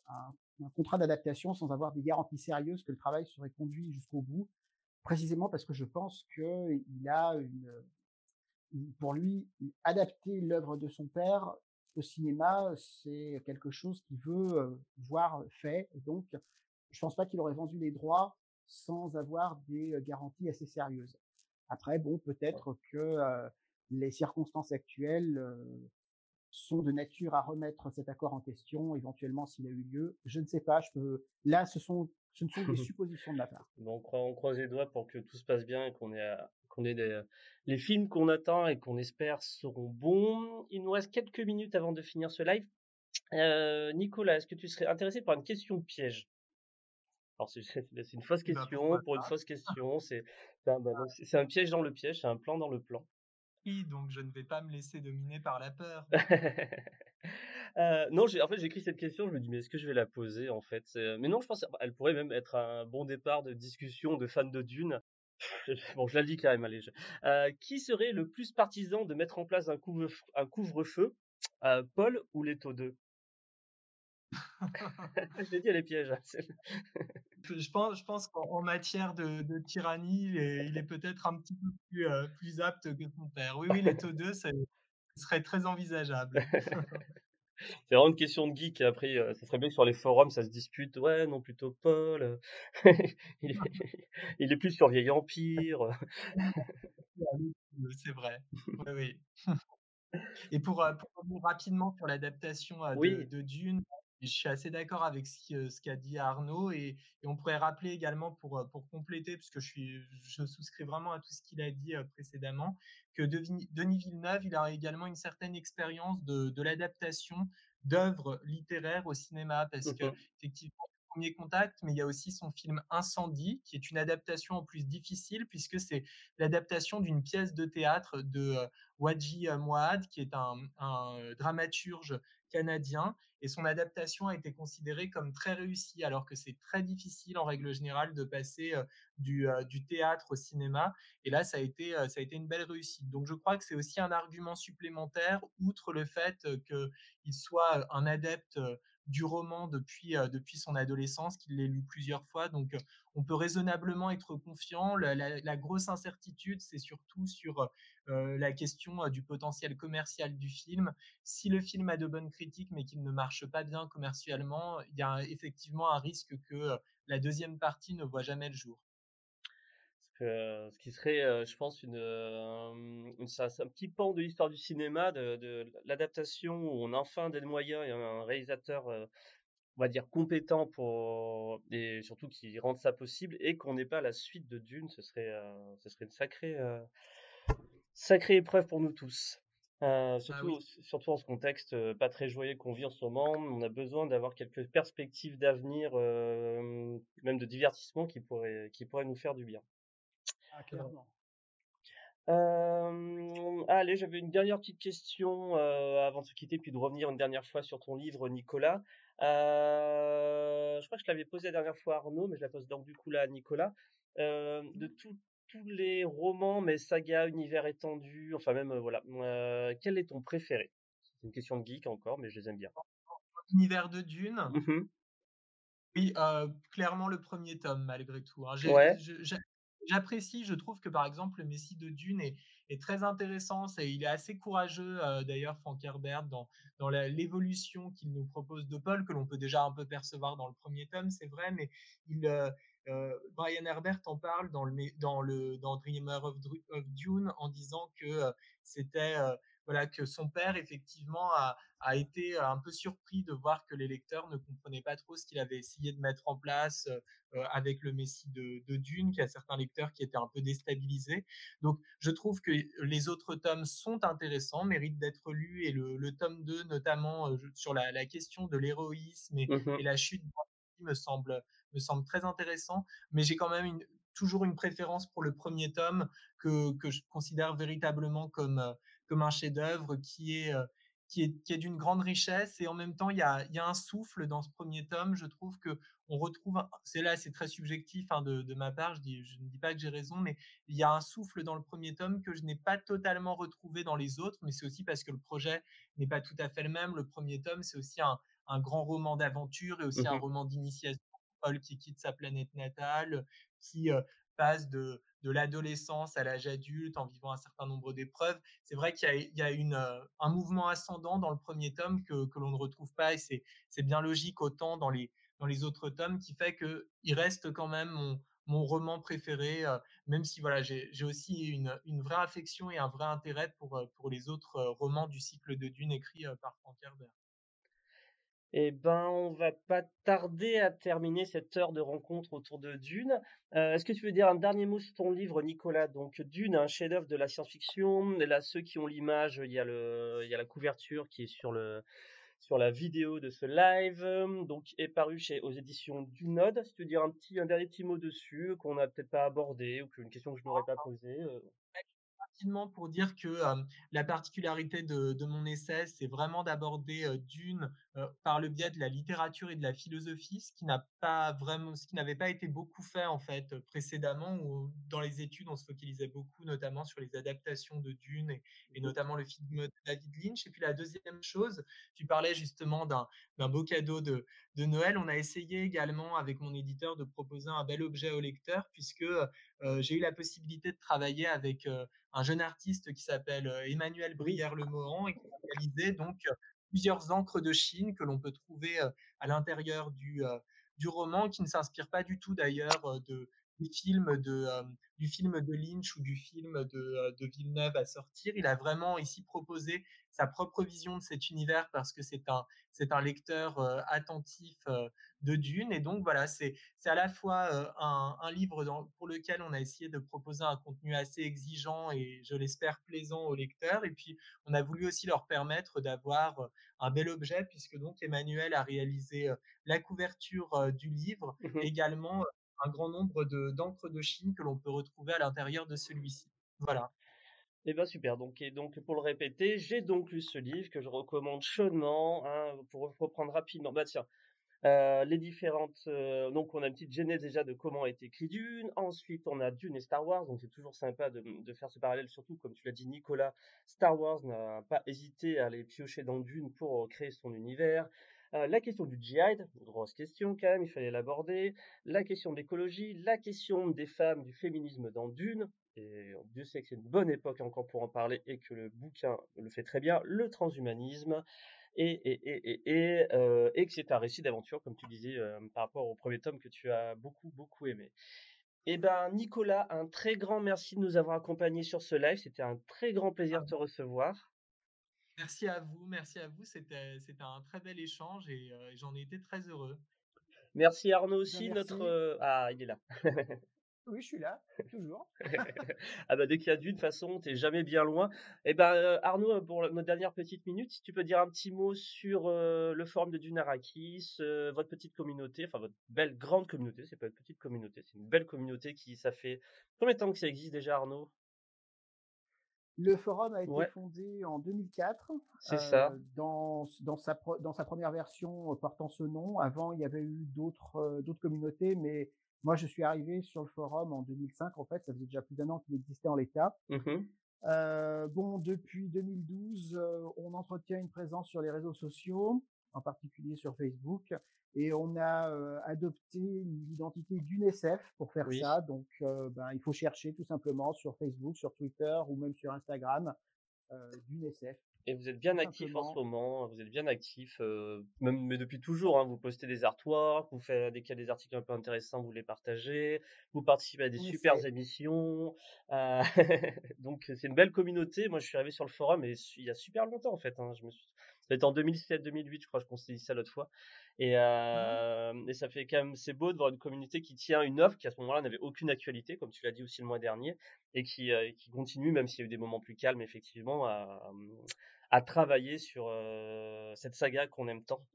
un, contrat d'adaptation sans avoir des garanties sérieuses que le travail serait conduit jusqu'au bout, précisément parce que je pense qu'il a une, pour lui, adapter l'œuvre de son père au cinéma, c'est quelque chose qu'il veut voir fait. Et donc, je pense pas qu'il aurait vendu les droits sans avoir des garanties assez sérieuses. Après, bon, peut-être que les circonstances actuelles sont de nature à remettre cet accord en question, éventuellement s'il a eu lieu. Je ne sais pas. Je peux... Là, ce sont, ce ne sont des suppositions de ma part. Bon, on, croise les doigts pour que tout se passe bien et qu'on ait, qu'on ait des, les films qu'on attend et qu'on espère seront bons. Il nous reste quelques minutes avant de finir ce live. Euh, Nicolas, est-ce que tu serais intéressé par une question piège? Alors c'est une fausse bah, question pour une fausse question. C'est un, bah, un, piège dans le piège, c'est un plan dans le plan. Oui, donc je ne vais pas me laisser dominer par la peur. euh, non, en fait, j'écris cette question, je me dis, mais est-ce que je vais la poser en fait? Mais non, je pense qu'elle pourrait même être un bon départ de discussion de fans de Dune. bon, je la dis quand même, allez. Euh, qui serait le plus partisan de mettre en place un couvre-feu, un euh, Paul ou Leto 2 je l'ai dit, elle est piège. Hein, je pense, je pense qu'en matière de, de tyrannie, il est, il est peut-être un petit peu plus, euh, plus, apte que son père. Oui, oui, les taux 2, ça serait très envisageable. C'est vraiment une question de geek. Après, euh, ça serait bien que sur les forums, ça se dispute. Ouais, non, plutôt Paul. il, est, il, est, plus sur Vieil Empire. C'est vrai. Oui, oui. Et pour, euh, pour revenir rapidement sur l'adaptation oui. de, de, Dune, je suis assez d'accord avec ce qu'a dit Arnaud et, et, on pourrait rappeler également pour, pour compléter, puisque je, suis, je souscris vraiment à tout ce qu'il a dit précédemment, que Denis Villeneuve, il a également une certaine expérience de, de l'adaptation d'œuvres littéraires au cinéma, parce que effectivement, premier contact, mais il y a aussi son film Incendie, qui est une adaptation en plus difficile, puisque c'est l'adaptation d'une pièce de théâtre de Wadji Mouad, qui est un, un dramaturge canadien, et son adaptation a été considérée comme très réussie, alors que c'est très difficile en règle générale de passer du, théâtre au cinéma. Et là, ça a, été, ça a été une belle réussite. Donc je crois que c'est aussi un argument supplémentaire, outre le fait qu'il soit un adepte du roman depuis, depuis son adolescence, qu'il l'ait lu plusieurs fois. Donc on peut raisonnablement être confiant. La, la, la grosse incertitude, c'est surtout sur euh, la question du potentiel commercial du film. Si le film a de bonnes critiques mais qu'il ne marche pas bien commercialement, il y a effectivement un risque que la deuxième partie ne voit jamais le jour. Ce qui serait, je pense, une, un, petit pan de l'histoire du cinéma, de, de l'adaptation où on a enfin des moyens et un réalisateur, on va dire, compétent pour, et surtout qui rende ça possible, et qu'on n'ait pas la suite de Dune, ce serait, ce serait une sacrée, Sacrée épreuve pour nous tous. Euh, ah surtout, surtout en ce contexte euh, pas très joyeux qu'on vit en ce moment, on a besoin d'avoir quelques perspectives d'avenir, euh, même de divertissement qui pourraient, qui pourraient nous faire du bien. Ah, clairement. Euh, allez, j'avais une dernière petite question avant de se quitter, puis de revenir une dernière fois sur ton livre, Nicolas. je crois que je l'avais posé la dernière fois à Arnaud, mais je la pose donc du coup là à Nicolas. de tout, tous les romans, mais sagas, univers étendu, enfin même voilà. Quel est ton préféré? C'est une question de geek encore, mais je les aime bien. Univers de Dune? Mmh oui, clairement le premier tome malgré tout. Hein. J'apprécie, je trouve que par exemple le Messie de Dune est, très intéressant, et il est assez courageux d'ailleurs Frank Herbert dans, l'évolution qu'il nous propose de Paul, que l'on peut déjà un peu percevoir dans le premier tome, c'est vrai, mais il, Brian Herbert en parle dans, le, dans, le, dans Dreamer of Dune en disant que c'était voilà, que son père, effectivement, a, a, été un peu surpris de voir que les lecteurs ne comprenaient pas trop ce qu'il avait essayé de mettre en place euh, avec le Messie de, de Dune, qu'il y a certains lecteurs qui étaient un peu déstabilisés. Donc, je trouve que les autres tomes sont intéressants, méritent d'être lus, et le, le, tome 2, notamment sur la, la, question de l'héroïsme et, mmh et, la chute me semble, me semble très intéressant, mais j'ai quand même une, toujours une préférence pour le premier tome que, que je considère véritablement comme comme un chef-d'œuvre qui est qui est, qui est d'une grande richesse et en même temps il y a, il y a un souffle dans ce premier tome. Je trouve que on retrouve, c'est là c'est très subjectif hein, de, de, ma part, je, dis, je ne dis pas que j'ai raison, mais il y a un souffle dans le premier tome que je n'ai pas totalement retrouvé dans les autres, mais c'est aussi parce que le projet n'est pas tout à fait le même. Le premier tome c'est aussi un, un, grand roman d'aventure et aussi un mmh roman d'initiation. Paul qui quitte sa planète natale, qui passe de, de l'adolescence à l'âge adulte en vivant un certain nombre d'épreuves. C'est vrai qu'il y a, y a une, euh, un mouvement ascendant dans le premier tome que, que l'on ne retrouve pas et c'est, c'est bien logique autant dans les, dans les autres tomes qui fait qu'il reste quand même mon, mon roman préféré, euh, même si voilà, j'ai, j'ai aussi une, une, vraie affection et un vrai intérêt pour, euh, pour les autres romans du cycle de Dune écrits par Frank Herbert. Eh ben, on va pas tarder à terminer cette heure de rencontre autour de Dune. Euh, est-ce que tu veux dire un dernier mot sur ton livre, Nicolas? Donc, Dune, un chef-d'œuvre de la science-fiction. Là, ceux qui ont l'image, il y a le, il y a la couverture qui est sur le, sur la vidéo de ce live. Donc, est paru chez aux éditions du Node. Si tu veux dire un petit, un dernier petit mot dessus qu'on n'a peut-être pas abordé ou qu'une question que je n'aurais pas posée. Euh pour dire que la particularité de, de, mon essai, c'est vraiment d'aborder Dune par le biais de la littérature et de la philosophie, ce qui n'a pas vraiment, ce qui n'avait pas été beaucoup fait en fait précédemment. Où dans les études, on se focalisait beaucoup, notamment sur les adaptations de Dune et, et notamment le film de David Lynch. Et puis la deuxième chose, tu parlais justement d'un beau cadeau de, de Noël. On a essayé également avec mon éditeur de proposer un bel objet au lecteur, puisque j'ai eu la possibilité de travailler avec un jeune artiste qui s'appelle Emmanuel Brière-Le-Mohan et qui a réalisé donc plusieurs encres de Chine que l'on peut trouver à l'intérieur du, du roman, qui ne s'inspire pas du tout d'ailleurs de, du film de, du film de Lynch ou du film de, de, Villeneuve à sortir. Il a vraiment ici proposé sa propre vision de cet univers parce que c'est un, c'est un lecteur attentif de Dune. Et donc, voilà, c'est à la fois un, un, livre dans, pour lequel on a essayé de proposer un contenu assez exigeant et, je l'espère, plaisant aux lecteurs. Et puis, on a voulu aussi leur permettre d'avoir un bel objet, puisque donc Emmanuel a réalisé la couverture du livre, mmh également un grand nombre d'encres de, Chine que l'on peut retrouver à l'intérieur de celui-ci. Voilà. Eh ben super, donc, et donc pour le répéter, j'ai donc lu ce livre que je recommande chaudement, hein, pour reprendre rapidement. Bah tiens, euh, les différentes. Euh, donc, on a une petite genèse déjà de comment a été écrit Dune. Ensuite, on a Dune et Star Wars. Donc, c'est toujours sympa de, de, faire ce parallèle, surtout comme tu l'as dit, Nicolas. Star Wars n'a pas hésité à aller piocher dans Dune pour créer son univers. Euh, la question du djihad, grosse question quand même, il fallait l'aborder. La question de l'écologie, la question des femmes, du féminisme dans Dune. Et Dieu sait que c'est une bonne époque encore pour en parler et que le bouquin le fait très bien. Le transhumanisme et, et, et, et, euh, et que c'est un récit d'aventure, comme tu disais, euh, par rapport au premier tome que tu as beaucoup, beaucoup aimé. Eh ben, Nicolas, un très grand merci de nous avoir accompagnés sur ce live. C'était un très grand plaisir de te recevoir. Merci à vous, merci à vous. C'était un très bel échange et euh, j'en ai été très heureux. Merci Arnaud aussi, notre... Ah, il est là. Oui, je suis là, toujours. ah bah dès qu'il y a d'une façon, t'es jamais bien loin. Et eh ben euh, Arnaud, pour notre dernière petite minute, si tu peux dire un petit mot sur euh, le forum de Dunarakis, euh, votre petite communauté, enfin votre belle grande communauté, c'est pas une petite communauté, c'est une belle communauté qui ça fait combien de temps que ça existe déjà Arnaud? Le forum a été fondé en 2004. C'est ça. Dans, dans, sa, dans sa première version portant ce nom. Avant, il y avait eu d'autres d'autres communautés, mais moi, je suis arrivé sur le forum en 2005. En fait, ça faisait déjà plus d'un an qu'il existait en l'état. Mmh euh, bon, depuis 2012, euh, on entretient une présence sur les réseaux sociaux. en particulier sur Facebook. Et on a adopté l'identité d'UNICEF pour faire ça. Donc, ben, il faut chercher tout simplement sur Facebook, sur Twitter ou même sur Instagram d'UNICEF. Et vous êtes bien actif en ce moment, vous êtes bien actif, même mais depuis toujours. Hein, vous postez des artworks, vous faites des, des articles un peu intéressants, vous les partagez, vous participez à des super émissions. Euh, donc c'est une belle communauté. Moi, je suis arrivé sur le forum et il y a super longtemps en fait. Hein, je me suis c'était en 2007-2008, je crois, qu'on s'est dit ça l'autre fois. Et, mmh euh, et, ça fait quand même, c'est beau de voir une communauté qui tient une offre qui à ce moment-là n'avait aucune actualité, comme tu l'as dit aussi le mois dernier, et qui, euh, qui continue, même s'il y a eu des moments plus calmes, effectivement, à, à travailler sur euh, cette saga qu'on aime tant.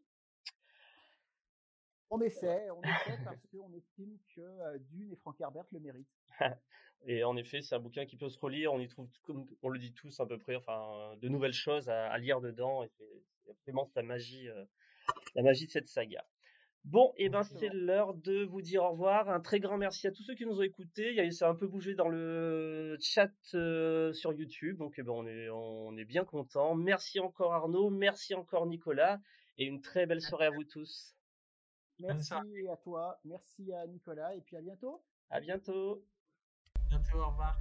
On essaie, on essaie parce qu'on estime que euh, Dune et Frank Herbert le méritent. et en effet, c'est un bouquin qui peut se relire. On y trouve, comme on le dit tous à peu près, enfin, de nouvelles choses à, lire dedans. Et c'est vraiment la magie, euh, la magie de cette saga. Bon, et eh ben c'est l'heure de vous dire au revoir. Un très grand merci à tous ceux qui nous ont écoutés. Il ça a un peu bougé dans le chat euh, sur YouTube, donc eh ben, on est on est bien content. Merci encore Arnaud, merci encore Nicolas, et une très belle soirée à vous tous. Merci à toi, merci à Nicolas, et puis à bientôt. À bientôt. bientôt, au revoir.